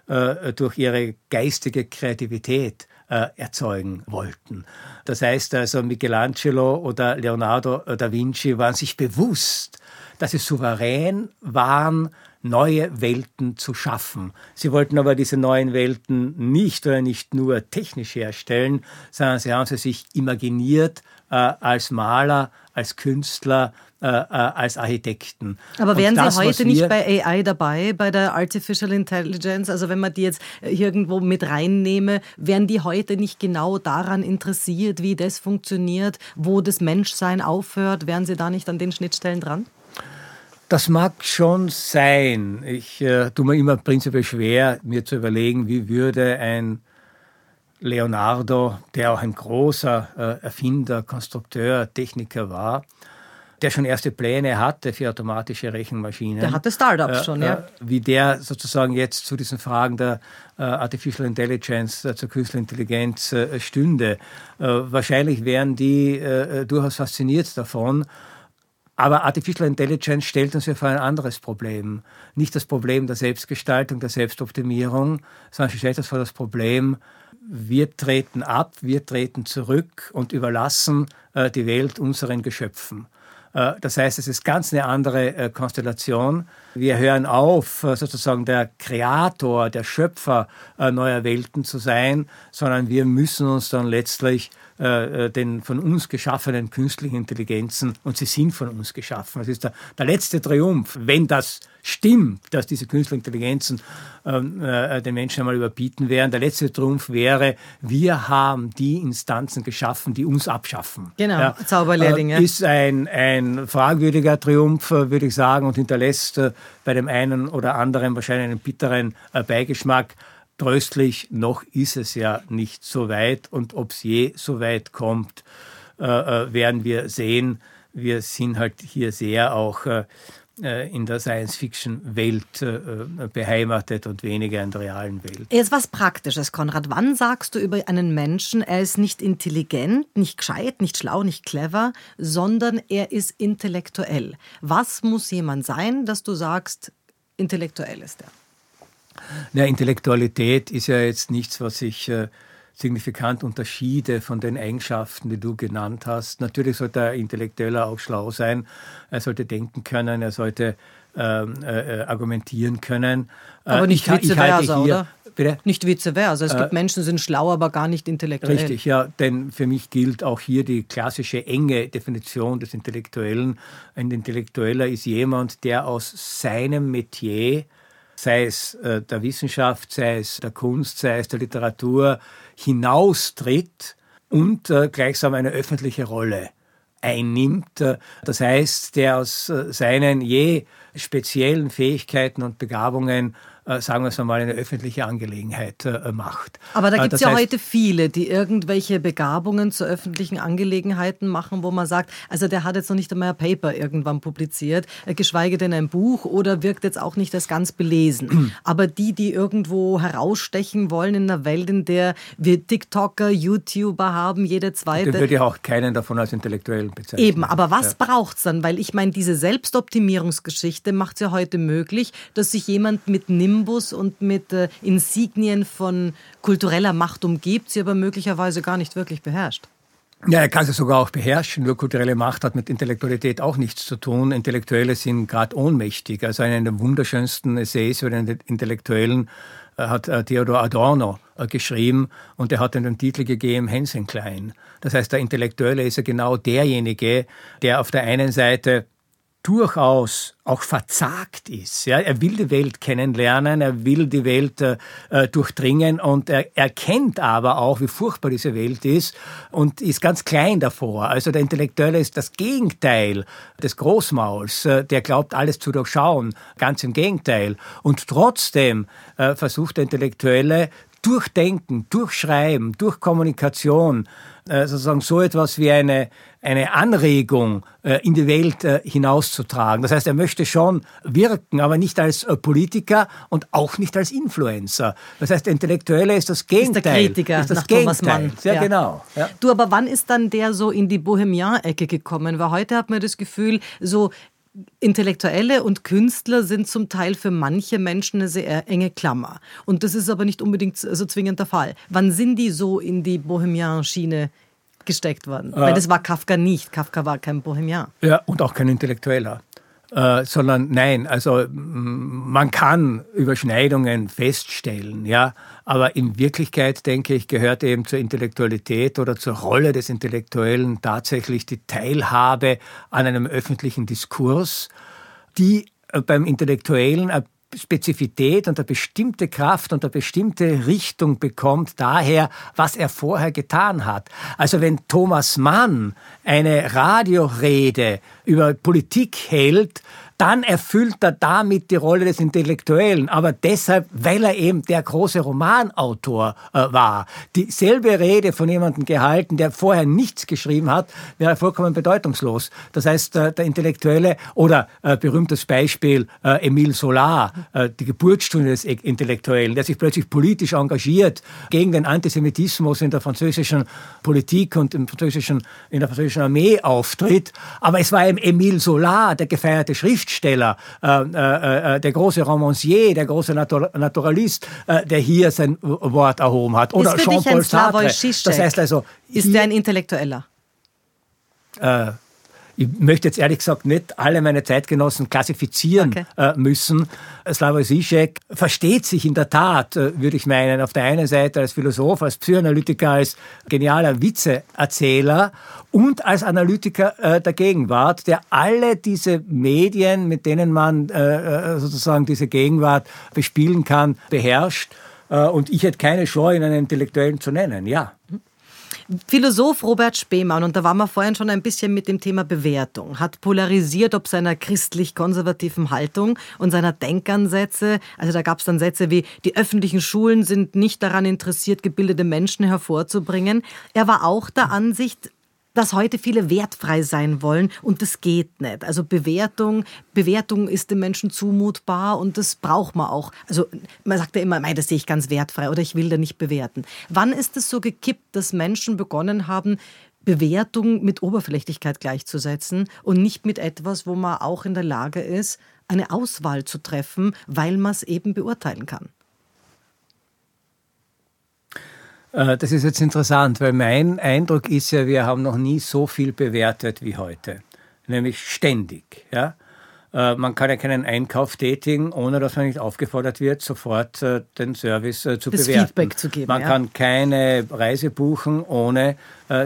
durch ihre geistige Kreativität äh, erzeugen wollten. Das heißt also, Michelangelo oder Leonardo da Vinci waren sich bewusst, dass sie souverän waren, neue Welten zu schaffen. Sie wollten aber diese neuen Welten nicht oder nicht nur technisch herstellen, sondern sie haben sie sich imaginiert äh, als Maler, als Künstler, äh, äh, als Architekten. Aber wären das, Sie heute nicht bei AI dabei, bei der Artificial Intelligence? Also wenn man die jetzt irgendwo mit reinnehme, wären die heute nicht genau daran interessiert, wie das funktioniert, wo das Menschsein aufhört? Wären Sie da nicht an den Schnittstellen dran? Das mag schon sein. Ich äh, tue mir immer prinzipiell schwer, mir zu überlegen, wie würde ein Leonardo, der auch ein großer äh, Erfinder, Konstrukteur, Techniker war, der schon erste Pläne hatte für automatische Rechenmaschinen. Der hatte Startups äh, schon, ja. Äh, wie der sozusagen jetzt zu diesen Fragen der äh, Artificial Intelligence, äh, zur künstlichen Intelligenz stünde. Wahrscheinlich wären die durchaus fasziniert davon. Aber Artificial Intelligence stellt uns ja vor ein anderes Problem. Nicht das Problem der Selbstgestaltung, der Selbstoptimierung, sondern stellt uns vor das Problem, wir treten ab, wir treten zurück und überlassen die Welt unseren Geschöpfen. Äh, das heißt, es ist ganz eine andere äh, Konstellation. Wir hören auf, äh, sozusagen der Kreator, der Schöpfer neuer Welten zu sein, sondern wir müssen uns dann letztlich äh, äh, den von uns geschaffenen künstlichen Intelligenzen und sie sind von uns geschaffen. Das ist der, der letzte Triumph, wenn das stimmt, dass diese künstlichen Intelligenzen ähm, äh, den Menschen einmal überbieten werden. Der letzte Triumph wäre, wir haben die Instanzen geschaffen, die uns abschaffen. Genau, ja, Zauberlehrlinge. Äh, ist ein, ein fragwürdiger Triumph, äh, würde ich sagen, und hinterlässt äh, bei dem einen oder anderen wahrscheinlich einen bitteren Beigeschmack. Tröstlich, noch ist es ja nicht so weit und ob es je so weit kommt, äh, äh, werden wir sehen. Wir sind halt hier sehr auch äh, äh in der Science-Fiction-Welt äh, äh, beheimatet und weniger in der realen Welt. Jetzt was Praktisches, Konrad. Wann sagst du über einen Menschen, er ist nicht intelligent, nicht gescheit, nicht schlau, nicht clever, sondern er ist intellektuell? Was muss jemand sein, dass du sagst, intellektuell ist er? Ja, Intellektualität ist ja jetzt nichts, was ich äh, signifikant unterschiede von den Eigenschaften, die du genannt hast. Natürlich sollte ein Intellektueller auch schlau sein. Er sollte denken können, er sollte ähm, äh, äh argumentieren können. Äh, aber nicht ich, vice versa, oder? Bitte? Nicht vice versa. Es gibt äh, Menschen, die sind schlau, aber gar nicht intellektuell. Richtig, ja, denn für mich gilt auch hier die klassische enge Definition des Intellektuellen. Ein Intellektueller ist jemand, der aus seinem Metier sei es äh, der Wissenschaft, sei es der Kunst, sei es der Literatur, hinaustritt und äh, gleichsam eine öffentliche Rolle einnimmt. Äh, das heißt, der aus seinen je speziellen Fähigkeiten und Begabungen sagen wir es einmal, eine öffentliche Angelegenheit äh, macht. Aber da gibt es ja heißt, heute viele, die irgendwelche Begabungen zu öffentlichen Angelegenheiten machen, wo man sagt, also der hat jetzt noch nicht einmal ein Paper irgendwann publiziert, äh, geschweige denn ein Buch oder wirkt jetzt auch nicht als ganz belesen. [clears throat] Aber die, die irgendwo herausstechen wollen in einer Welt, in der wir TikToker, YouTuber haben, jede zweite. Dann würde ja auch keinen davon als intellektuell bezeichnen. Eben, aber was ja. braucht es dann? Weil ich meine, diese Selbstoptimierungsgeschichte macht es ja heute möglich, dass sich jemand mit Nimm Nimbus und mit äh, Insignien von kultureller Macht umgibt, sie aber möglicherweise gar nicht wirklich beherrscht. Ja, er kann sie sogar auch beherrschen. Nur kulturelle Macht hat mit Intellektualität auch nichts zu tun. Intellektuelle sind gerade ohnmächtig. Also einen der wunderschönsten Essays über den Intellektuellen äh, hat äh, Theodor Adorno äh, geschrieben und er hat den Titel gegeben Hänschen Klein. Das heißt, der Intellektuelle ist ja genau derjenige, der auf der einen Seite durchaus auch verzagt ist. Ja, er will die Welt kennenlernen, er will die Welt äh, äh, durchdringen und er erkennt aber auch, wie furchtbar diese Welt ist und ist ganz klein davor. Also der Intellektuelle ist das Gegenteil des Großmauls, äh, der glaubt, alles zu durchschauen. Ganz im Gegenteil. Und trotzdem äh, versucht der Intellektuelle durch Denken, durch Schreiben, durch Kommunikation äh, sozusagen so etwas wie eine, eine Anregung äh, in die Welt äh, hinauszutragen. Das heißt, er möchte schon wirken, aber nicht als Politiker und auch nicht als Influencer. Das heißt, der Intellektuelle ist das Gegenteil. Ist der Kritiker ist das nach Gegenteil. Thomas Mann. Ja, ja. genau. Ja. Du, aber wann ist dann der so in die Bohemian-Ecke gekommen? Weil heute hat man das Gefühl, so Intellektuelle und Künstler sind zum Teil für manche Menschen eine sehr enge Klammer. Und das ist aber nicht unbedingt so zwingend der Fall. Wann sind die so in die Bohemian-Schiene gesteckt worden? Äh, Weil das war Kafka nicht. Kafka war kein Bohemian. Ja, und auch kein Intellektueller. Äh, sondern nein, also man kann Überschneidungen feststellen, ja, aber in Wirklichkeit, denke ich, gehört eben zur Intellektualität oder zur Rolle des Intellektuellen tatsächlich die Teilhabe an einem öffentlichen Diskurs, die äh, beim Intellektuellen eine Spezifität und eine bestimmte Kraft und eine bestimmte Richtung bekommt daher, was er vorher getan hat. Also wenn Thomas Mann eine Radiorede über Politik hält, dann erfüllt er damit die Rolle des Intellektuellen. Aber deshalb, weil er eben der große Romanautor äh, war. Dieselbe Rede von jemandem gehalten, der vorher nichts geschrieben hat, wäre vollkommen bedeutungslos. Das heißt, äh, der Intellektuelle oder äh, berühmtes Beispiel äh, Emile Solar, äh, die Geburtsstunde des Intellektuellen, der sich plötzlich politisch engagiert gegen den Antisemitismus in der französischen Politik und im französischen, in der französischen Armee auftritt. Aber es war eben Emile Solar, der gefeierte Schriftsteller, Schriftsteller, äh, äh, äh, der große Romancier, der große Natur Naturalist, äh, der hier sein Wort erhoben hat. Oder Jean-Paul Sartre. Das heißt also, ist der ein Intellektueller? Äh, ich möchte jetzt ehrlich gesagt nicht alle meine Zeitgenossen klassifizieren okay. äh, müssen. Slavoj Zizek versteht sich in der Tat, äh, würde ich meinen, auf der einen Seite als Philosoph, als Psychoanalytiker, als genialer Witzeerzähler und als Analytiker äh, der Gegenwart, der alle diese Medien, mit denen man sozusagen diese Gegenwart bespielen kann, beherrscht. Und ich hätte keine Scheu, ihn einen Intellektuellen zu nennen, ja. Philosoph Robert Spemann, und da waren wir vorhin schon ein bisschen mit dem Thema Bewertung, hat polarisiert ob seiner christlich-konservativen Haltung und seiner Denkansätze. Also da gab es dann Sätze wie, die öffentlichen Schulen sind nicht daran interessiert, gebildete Menschen hervorzubringen. Er war auch der Ansicht, dass heute viele wertfrei sein wollen und das geht nicht. Also Bewertung, Bewertung ist dem Menschen zumutbar und das braucht man auch. Also man sagt ja immer, das sehe ich ganz wertfrei oder ich will da nicht bewerten. Wann ist es so gekippt, dass Menschen begonnen haben, Bewertung mit Oberflächlichkeit gleichzusetzen und nicht mit etwas, wo man auch in der Lage ist, eine Auswahl zu treffen, weil man es eben beurteilen kann? Äh, das ist jetzt interessant, weil mein Eindruck ist ja, wir haben noch nie so viel bewertet wie heute. Nämlich ständig. Ja? Äh, man kann ja keinen Einkauf tätigen, ohne dass man nicht aufgefordert wird, sofort äh, den Service zu das bewerten. Feedback zu geben. Man ja. kann keine Reise buchen, ohne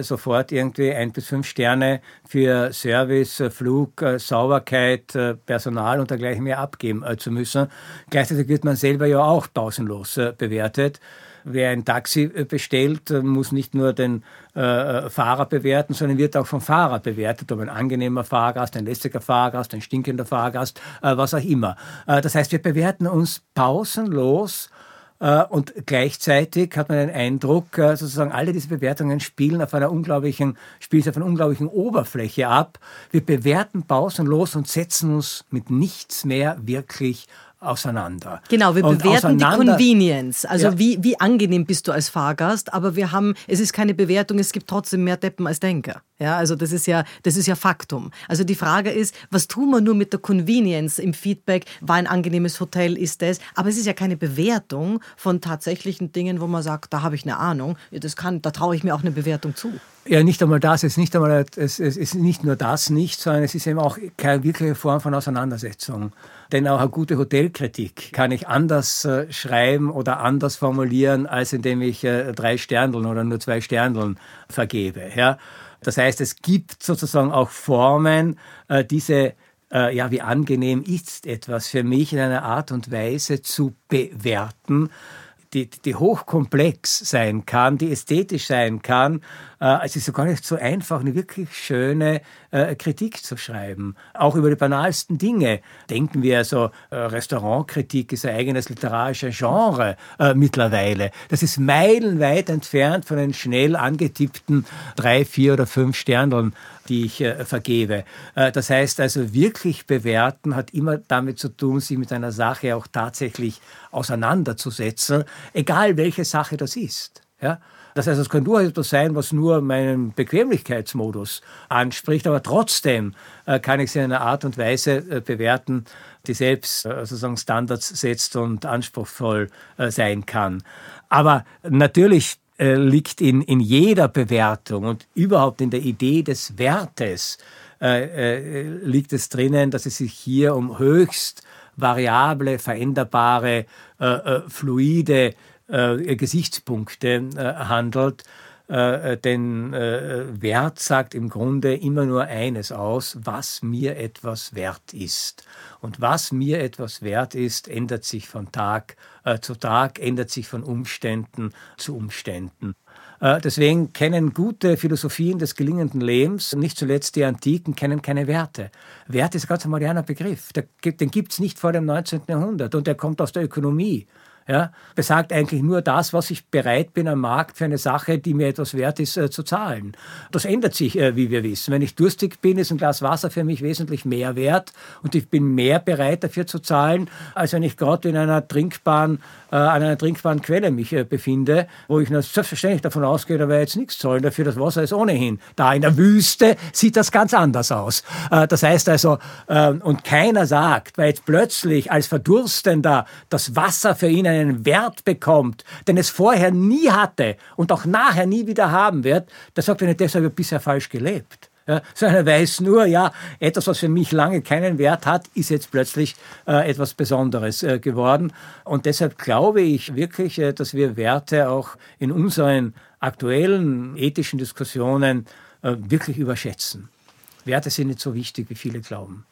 sofort irgendwie ein bis fünf Sterne für Service, Flug, Sauberkeit, Personal und dergleichen mehr abgeben zu müssen. Gleichzeitig wird man selber ja auch pausenlos bewertet wer ein Taxi äh, bestellt, äh, muss nicht nur den äh, Fahrer bewerten, sondern wird auch vom Fahrer bewertet, ob ein angenehmer Fahrgast, ein lästiger Fahrgast, ein stinkender Fahrgast, äh, was auch immer. Äh, das heißt, wir bewerten uns pausenlos äh, und gleichzeitig hat man den Eindruck, sozusagen alle diese Bewertungen spielen auf einer unglaublichen, spielen auf einer unglaublichen Oberfläche ab. Wir bewerten pausenlos und setzen uns mit nichts mehr wirklich auseinander. Genau, wir und bewerten die Convenience. Also ja. wie, wie angenehm bist du als Fahrgast, aber wir haben, es ist keine Bewertung, es gibt trotzdem mehr Deppen als Denker. Ja, also das ist ja, das ist ja Faktum. Also die Frage ist, was tun wir nur mit der Convenience im Feedback? War ein angenehmes Hotel, ist das? Aber es ist ja keine Bewertung von tatsächlichen Dingen, wo man sagt, da habe ich eine Ahnung, das kann, da traue ich mir auch eine Bewertung zu. Ja, nicht einmal das, es ist nicht einmal, es, ist nicht nur das nicht, sondern es ist eben auch keine wirkliche Form von Auseinandersetzung. Denn auch eine gute Hotelkritik kann ich anders äh, schreiben oder anders formulieren, als indem ich äh, drei Sterndeln oder nur zwei Sterndeln vergebe. Ja? Das heißt, es gibt sozusagen auch Formen, äh, diese ja, wie angenehm ist etwas für mich in einer Art und Weise zu bewerten, die, die hochkomplex sein kann, die ästhetisch sein kann, Äh, es ist so gar nicht so einfach, eine wirklich schöne äh, Kritik zu schreiben. Auch über die banalsten Dinge. Denken wir also, äh, Restaurantkritik ist ein eigenes literarisches Genre äh, mittlerweile. Das ist meilenweit entfernt von den schnell angetippten drei, vier oder fünf Sternen die ich äh, vergebe. Äh, das heißt also, wirklich bewerten hat immer damit zu tun, sich mit einer Sache auch tatsächlich auseinanderzusetzen, egal welche Sache das ist. Ja? Das heißt, es kann durchaus etwas sein, was nur meinen Bequemlichkeitsmodus anspricht, aber trotzdem äh, kann ich sie in einer Art und Weise äh, bewerten, die selbst äh, sozusagen Standards setzt und anspruchsvoll äh, sein kann. Aber natürlich äh, liegt in, in jeder Bewertung und überhaupt in der Idee des Wertes äh, äh, liegt es drinnen, dass es sich hier um höchst variable, veränderbare, äh, äh fluide Gesichtspunkte handelt. Denn Wert sagt im Grunde immer nur eines aus, was mir etwas wert ist. Und was mir etwas wert ist, ändert sich von Tag äh, zu Tag, ändert sich von Umständen zu Umständen. Äh, deswegen kennen gute Philosophien des gelingenden Lebens, nicht zuletzt die Antiken, kennen keine Werte. Wert ist ein ganz moderner Begriff. Den gibt es nicht vor dem 19. Jahrhundert und der kommt aus der Ökonomie ja, besagt eigentlich nur das, was ich bereit bin am Markt für eine Sache, die mir etwas wert ist, äh, zu zahlen. Das ändert sich, äh, wie wir wissen. Wenn ich durstig bin, ist ein Glas Wasser für mich wesentlich mehr wert und ich bin mehr bereit dafür zu zahlen, als wenn ich gerade in einer trinkbaren, äh, an einer trinkbaren Quelle mich äh, befinde, wo ich selbstverständlich davon ausgehe, da werde ich jetzt nichts zahlen dafür, das Wasser ist ohnehin da. In der Wüste sieht das ganz anders aus. Äh, das heißt also, äh, und keiner sagt, weil jetzt plötzlich als Verdurstender das Wasser für ihn einen Wert bekommt, den es vorher nie hatte und auch nachher nie wieder haben wird, der sagt er nicht, deshalb habe ich bisher falsch gelebt. Ja, sondern er weiß nur, ja, etwas, was für mich lange keinen Wert hat, ist jetzt plötzlich äh, etwas Besonderes äh, geworden. Und deshalb glaube ich wirklich, äh, dass wir Werte auch in unseren aktuellen ethischen Diskussionen äh, wirklich überschätzen. Werte sind nicht so wichtig, wie viele glauben.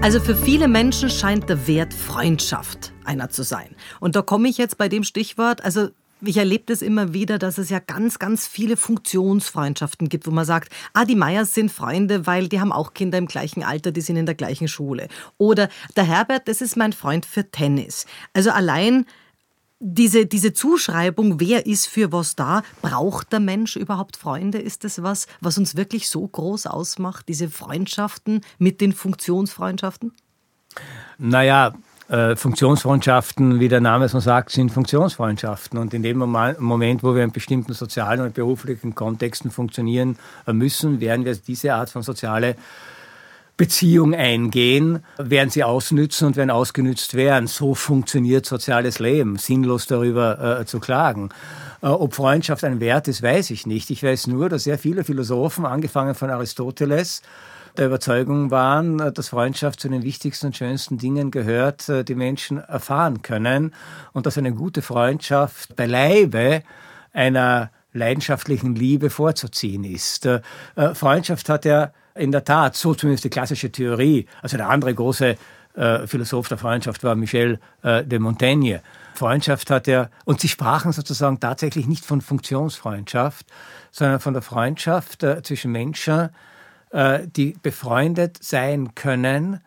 Also für viele Menschen scheint der Wert Freundschaft einer zu sein. Und da komme ich jetzt bei dem Stichwort, also ich erlebe das immer wieder, dass es ja ganz, ganz viele Funktionsfreundschaften gibt, wo man sagt, ah, die Meyers sind Freunde, weil die haben auch Kinder im gleichen Alter, die sind in der gleichen Schule. Oder der Herbert, das ist mein Freund für Tennis. Also allein diese, diese Zuschreibung, wer ist für was da, braucht der Mensch überhaupt Freunde? Ist das was, was uns wirklich so groß ausmacht, diese Freundschaften mit den Funktionsfreundschaften? Naja, äh, Funktionsfreundschaften, wie der Name schon sagt, sind Funktionsfreundschaften. Und in dem Moment, wo wir in bestimmten sozialen und beruflichen Kontexten funktionieren müssen, werden wir diese Art von soziale Beziehung eingehen, werden sie ausnützen und werden ausgenützt werden. So funktioniert soziales Leben, sinnlos darüber äh, zu klagen. Äh, ob Freundschaft ein Wert ist, weiß ich nicht. Ich weiß nur, dass sehr viele Philosophen, angefangen von Aristoteles, der Überzeugung waren, äh, dass Freundschaft zu den wichtigsten und schönsten Dingen gehört, äh, die Menschen erfahren können und dass eine gute Freundschaft beileibe einer leidenschaftlichen Liebe vorzuziehen ist. Freundschaft hat ja in der Tat, so zumindest die klassische Theorie. Also der andere große äh, Philosoph der Freundschaft war Michel äh, de Montaigne. Freundschaft hat er, und sie sprachen sozusagen tatsächlich nicht von Funktionsfreundschaft, sondern von der Freundschaft äh, zwischen Menschen, äh, die befreundet sein können,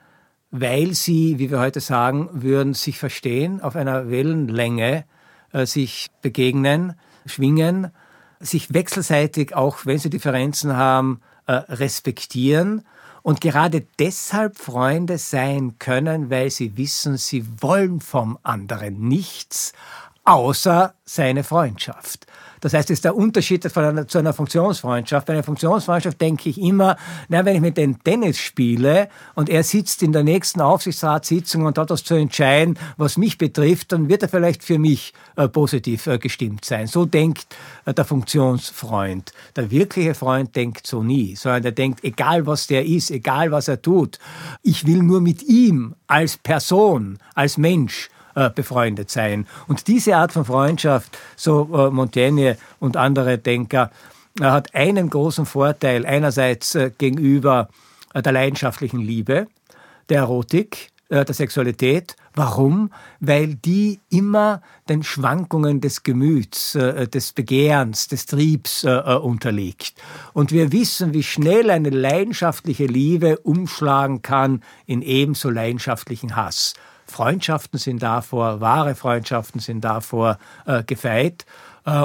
weil sie, wie wir heute sagen würden, sich verstehen, auf einer Wellenlänge äh, sich begegnen, schwingen, sich wechselseitig, auch wenn sie Differenzen haben, äh, respektieren und gerade deshalb Freunde sein können, weil sie wissen, sie wollen vom anderen nichts außer seine Freundschaft. Das heißt, es ist der Unterschied einer, zu einer Funktionsfreundschaft. Bei einer Funktionsfreundschaft denke ich immer, na, wenn ich mit dem Tennis spiele und er sitzt in der nächsten Aufsichtsratssitzung und hat das zu entscheiden, was mich betrifft, dann wird er vielleicht für mich äh, positiv äh, gestimmt sein. So denkt äh, der Funktionsfreund. Der wirkliche Freund denkt so nie, sondern der denkt, egal was der ist, egal was er tut, ich will nur mit ihm als Person, als Mensch äh, befreundet sein. Und diese Art von Freundschaft, so äh, Montaigne und andere Denker, äh, hat einen großen Vorteil einerseits gegenüber der leidenschaftlichen Liebe, der Erotik, der Sexualität. Warum? Weil die immer den Schwankungen des Gemüts, des Begehrens, des Triebs unterliegt. Und wir wissen, wie schnell eine leidenschaftliche Liebe umschlagen kann in ebenso leidenschaftlichen Hass. Freundschaften sind davor, wahre Freundschaften sind davor äh, gefeit.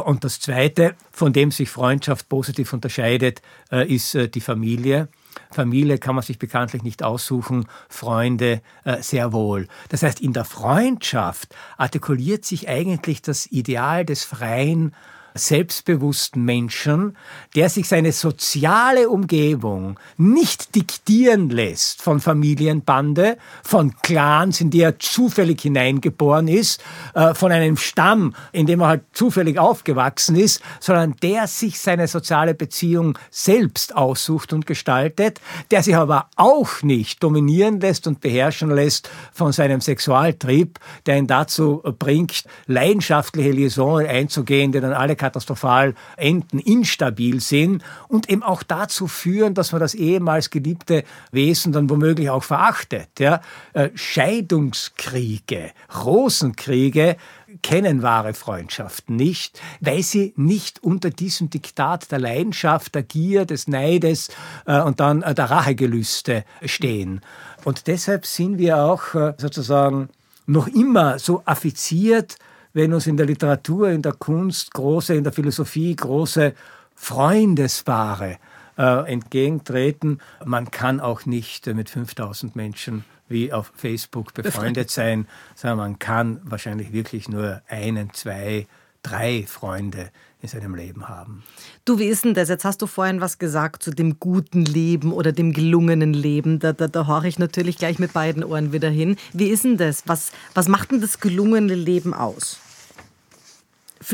Und das Zweite, von dem sich Freundschaft positiv unterscheidet, ist die Familie. Familie kann man sich bekanntlich nicht aussuchen, Freunde äh, sehr wohl. Das heißt, in der Freundschaft artikuliert sich eigentlich das Ideal des freien selbstbewussten Menschen, der sich seine soziale Umgebung nicht diktieren lässt von Familienbande, von Clans, in die er zufällig hineingeboren ist, äh, von einem Stamm, in dem er halt zufällig aufgewachsen ist, sondern der sich seine soziale Beziehung selbst aussucht und gestaltet, der sich aber auch nicht dominieren lässt und beherrschen lässt von seinem Sexualtrieb, der ihn dazu bringt, leidenschaftliche Liaisons einzugehen, die dann alle katastrophal enden, instabil sind und eben auch dazu führen, dass man das ehemals geliebte Wesen dann womöglich auch verachtet. Ja? Äh, Scheidungskriege, Rosenkriege kennen wahre Freundschaften nicht, weil sie nicht unter diesem Diktat der Leidenschaft, der Gier, des Neides äh, und dann äh, der Rachegelüste stehen. Und deshalb sind wir auch sozusagen noch immer so affiziert wenn uns in der Literatur, in der Kunst große, in der Philosophie große Freundespaare äh, entgegentreten. Man kann auch nicht äh, mit 5000 Menschen wie auf Facebook befreundet sein, sondern man kann wahrscheinlich wirklich nur einen, zwei, drei Freunde in seinem Leben haben. Du, wie ist denn das? Jetzt hast du vorhin was gesagt zu dem guten Leben oder dem gelungenen Leben. Da, da, da horche ich natürlich gleich mit beiden Ohren wieder hin. Wie ist denn das? Was, was macht denn das gelungene Leben aus?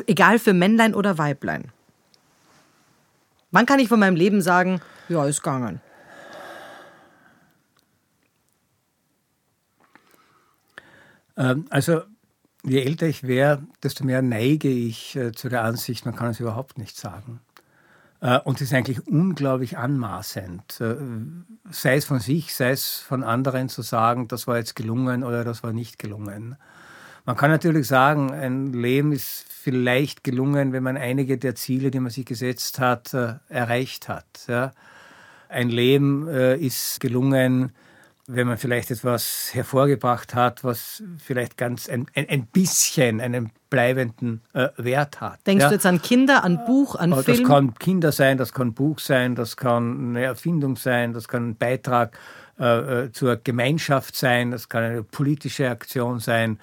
Egal für Männlein oder Weiblein. Wann kann ich von meinem Leben sagen, ja, ist gegangen? Ähm, also, je älter ich wäre, desto mehr neige ich äh, zu der Ansicht, man kann es überhaupt nicht sagen. Äh, und es ist eigentlich unglaublich anmaßend, äh, sei es von sich, sei es von anderen zu sagen, das war jetzt gelungen oder das war nicht gelungen. Man kann natürlich sagen, ein Leben ist vielleicht gelungen, wenn man einige der Ziele, die man sich gesetzt hat, äh, erreicht hat. Ja. Ein Leben äh, ist gelungen, wenn man vielleicht etwas hervorgebracht hat, was vielleicht ganz ein, ein, ein bisschen einen bleibenden äh, Wert hat. Denkst ja? du jetzt an Kinder, an Buch, an das Film? Das kann Kinder sein, das kann Buch sein, das kann eine Erfindung sein, das kann ein Beitrag äh, äh zur Gemeinschaft sein, das kann eine politische Aktion sein.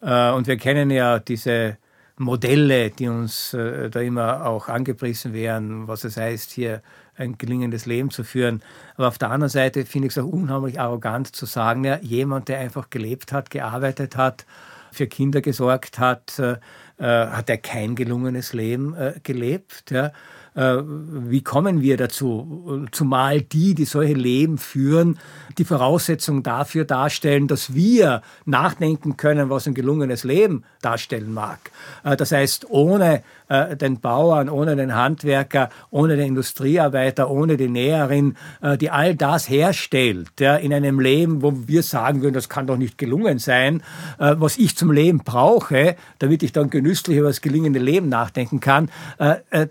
Äh, und wir kennen ja diese Modelle, die uns äh, da immer auch angepriesen werden, was es heißt, hier ein gelingendes Leben zu führen. Aber auf der anderen Seite finde ich es auch unheimlich arrogant zu sagen, ja, jemand, der einfach gelebt hat, gearbeitet hat, für Kinder gesorgt hat, äh, hat er kein gelungenes Leben äh, gelebt. Ja. Äh, wie kommen wir dazu? Zumal die, die solche Leben führen, die Voraussetzung dafür darstellen, dass wir nachdenken können, was ein gelungenes Leben darstellen mag. Äh, das heißt, ohne äh, den Bauern, ohne den Handwerker, ohne den Industriearbeiter, ohne die Näherin, die all das herstellt, in einem Leben, wo wir sagen würden, das kann doch nicht gelungen sein, was ich zum Leben brauche, damit ich dann genüsslich über das gelingende Leben nachdenken kann,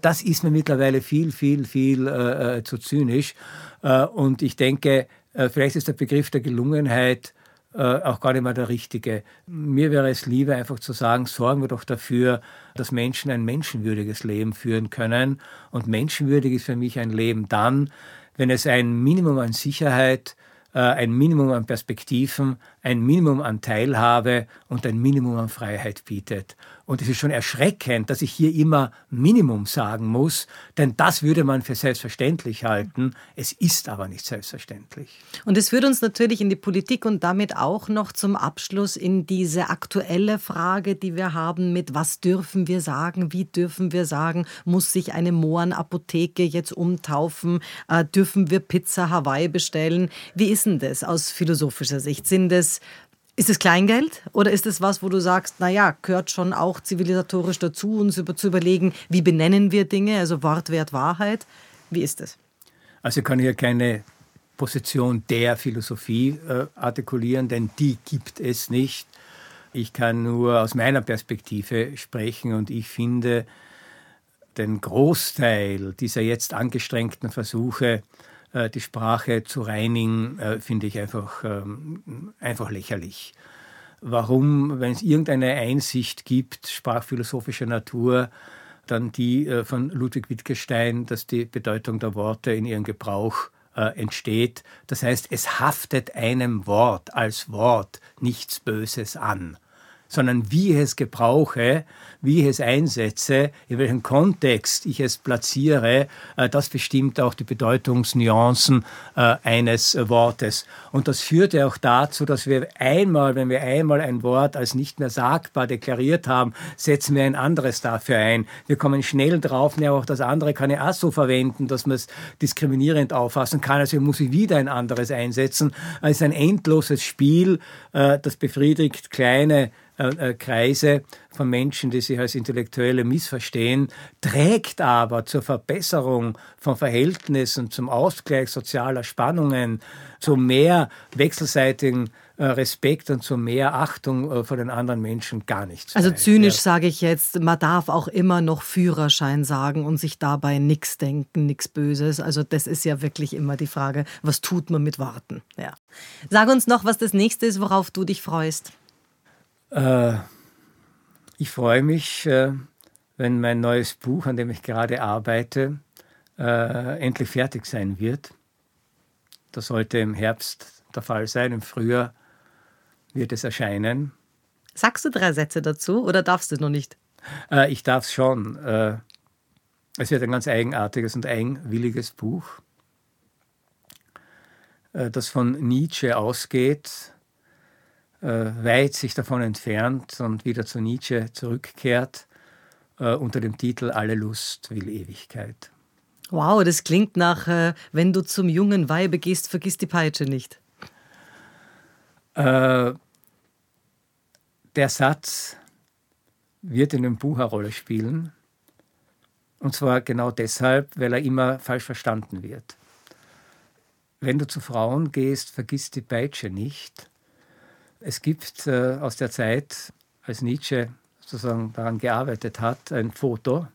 das ist mir mittlerweile mittlerweile viel, viel, viel äh, äh, zu zynisch. Äh, und ich denke, äh, vielleicht ist der Begriff der Gelungenheit äh, auch gar nicht mehr der richtige. Mir wäre es lieber, einfach zu sagen, sorgen wir doch dafür, dass Menschen ein menschenwürdiges Leben führen können. Und menschenwürdig ist für mich ein Leben dann, wenn es ein Minimum an Sicherheit, äh, ein Minimum an Perspektiven, ein Minimum an Teilhabe und ein Minimum an Freiheit bietet. Und es ist schon erschreckend, dass ich hier immer Minimum sagen muss, denn das würde man für selbstverständlich halten. Es ist aber nicht selbstverständlich. Und es führt uns natürlich in die Politik und damit auch noch zum Abschluss in diese aktuelle Frage, die wir haben mit was dürfen wir sagen, wie dürfen wir sagen, muss sich eine Mohrenapotheke jetzt umtaufen, äh, dürfen wir Pizza Hawaii bestellen? Wie ist denn das aus philosophischer Sicht? Sind es ist es Kleingeld oder ist es was, wo du sagst, naja, gehört schon auch zivilisatorisch dazu, uns über, zu überlegen, wie benennen wir Dinge, also Wortwert Wahrheit? Wie ist es? Also ich kann hier keine Position der Philosophie äh, artikulieren, denn die gibt es nicht. Ich kann nur aus meiner Perspektive sprechen und ich finde den Großteil dieser jetzt angestrengten Versuche, die Sprache zu reinigen, äh, finde ich einfach, ähm, einfach lächerlich. Warum, wenn es irgendeine Einsicht gibt, sprachphilosophischer Natur, dann die äh, von Ludwig Wittgenstein, dass die Bedeutung der Worte in ihrem Gebrauch entsteht. Das heißt, es haftet einem Wort als Wort nichts Böses an sondern wie ich es gebrauche, wie ich es einsetze, in welchem Kontext ich es platziere, äh, das bestimmt auch die Bedeutungsnuancen äh, eines Wortes. Und das führt ja auch dazu, dass wir einmal, wenn wir einmal ein Wort als nicht mehr sagbar deklariert haben, setzen wir ein anderes dafür ein. Wir kommen schnell drauf, ja auch das andere kann ich auch so verwenden, dass man es diskriminierend auffassen kann. Also muss ich wieder ein anderes einsetzen. Es ist ein endloses Spiel, äh, das befriedigt kleine äh, äh, Kreise von Menschen, die sich als Intellektuelle missverstehen, trägt aber zur Verbesserung von Verhältnissen, zum Ausgleich sozialer Spannungen, zu mehr wechselseitigen äh, Respekt und zu mehr Achtung vor den anderen Menschen gar nichts. Also zynisch ja. sage ich jetzt, man darf auch immer noch Führerschein sagen und sich dabei nichts denken, nichts Böses. Also das ist ja wirklich immer die Frage, was tut man mit Worten? Ja. Sag uns noch, was das nächste ist, worauf du dich freust. Äh, ich freue mich, äh, wenn mein neues Buch, an dem ich gerade arbeite, äh, endlich fertig sein wird. Das sollte im Herbst der Fall sein. Im Frühjahr wird es erscheinen. Sagst du drei Sätze dazu oder darfst du noch nicht? Äh, ich darf es schon. Äh, es wird ein ganz eigenartiges und eigenwilliges Buch, äh, das von Nietzsche ausgeht weit sich davon entfernt und wieder zu Nietzsche zurückkehrt äh, unter dem Titel Alle Lust will Ewigkeit. Wow, das klingt nach, äh, wenn du zum jungen Weibe gehst, vergiss die Peitsche nicht. der Satz wird in dem Buch eine Rolle spielen. Und zwar genau deshalb, weil er immer falsch verstanden wird. Wenn du zu Frauen gehst, vergiss die Peitsche nicht es gibt äh, aus der Zeit, als Nietzsche sozusagen daran gearbeitet hat, ein Foto,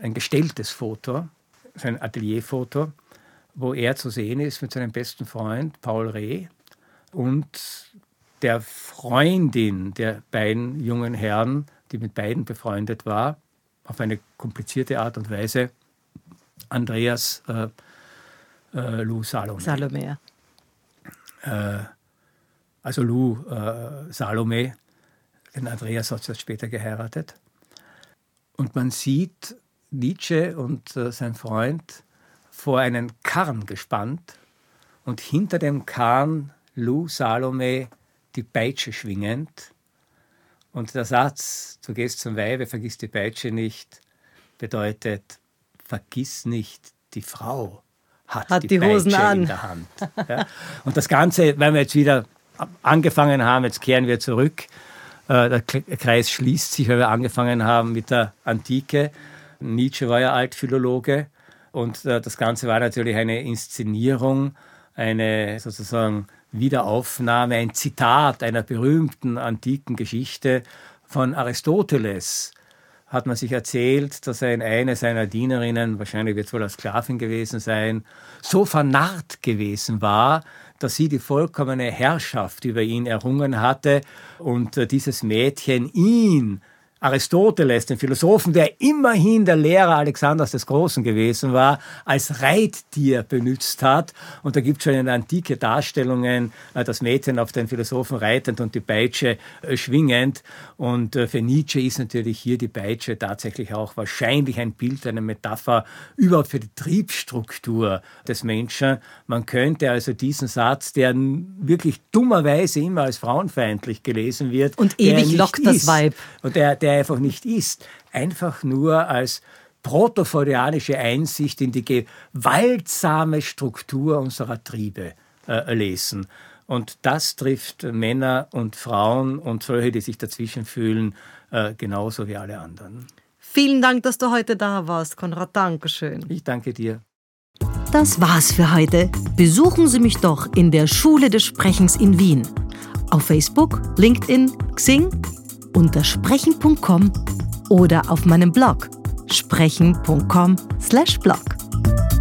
ein gestelltes Foto, sein Atelierfoto, wo er zu sehen ist mit seinem besten Freund Paul Reh und der Freundin der beiden jungen Herren, die mit beiden befreundet war, auf eine komplizierte Art und Weise, Andreas äh, äh, Lou Salome. Salome. Äh, also Lou äh, Salome, den Andreas hat sie später geheiratet. Und man sieht Nietzsche und äh, sein Freund vor einen Karren gespannt und hinter dem Karren Lou Salome die Peitsche schwingend. Und der Satz, du gehst zum Weibe, vergiss die Peitsche nicht, bedeutet, vergiss nicht, die Frau hat, hat die, die Hosen an. in der Hand. Ja? Und das Ganze, wenn wir jetzt wieder angefangen haben, jetzt kehren wir zurück. Äh, der Kreis schließt sich, weil wir angefangen haben mit der Antike. Nietzsche war ja Altphilologe und äh, das Ganze war natürlich eine Inszenierung, eine sozusagen Wiederaufnahme, ein Zitat einer berühmten antiken Geschichte von Aristoteles. Hat man sich erzählt, dass er in eine seiner Dienerinnen, wahrscheinlich wird es wohl als Sklavin gewesen sein, so vernarrt gewesen war, dass sie die vollkommene Herrschaft über ihn errungen hatte und äh, dieses Mädchen ihn Aristoteles, den Philosophen, der immerhin der Lehrer Alexanders des Großen gewesen war, als Reittier benutzt hat. Und da gibt es schon in Antike Darstellungen, äh, das Mädchen auf den Philosophen reitend und die Peitsche äh, schwingend. Und äh, für Nietzsche ist natürlich hier die Peitsche tatsächlich auch wahrscheinlich ein Bild, eine Metapher überhaupt für die Triebstruktur des Menschen. Man könnte also diesen Satz, der wirklich dummerweise immer als frauenfeindlich gelesen wird. Und ewig lockt das Weib. Und der, der einfach nicht ist, einfach nur als protoforianische Einsicht in die gewaltsame Struktur unserer Triebe äh, lesen. Und das trifft Männer und Frauen und solche, die sich dazwischen fühlen, äh, genauso wie alle anderen. Vielen Dank, dass du heute da warst, Konrad. Dankeschön. Ich danke dir. Das war's für heute. besuchen Sie mich doch in der Schule des Sprechens in Wien. Auf Facebook, LinkedIn, Xing, unter sprechen.com oder auf meinem Blog sprechen.com/blog.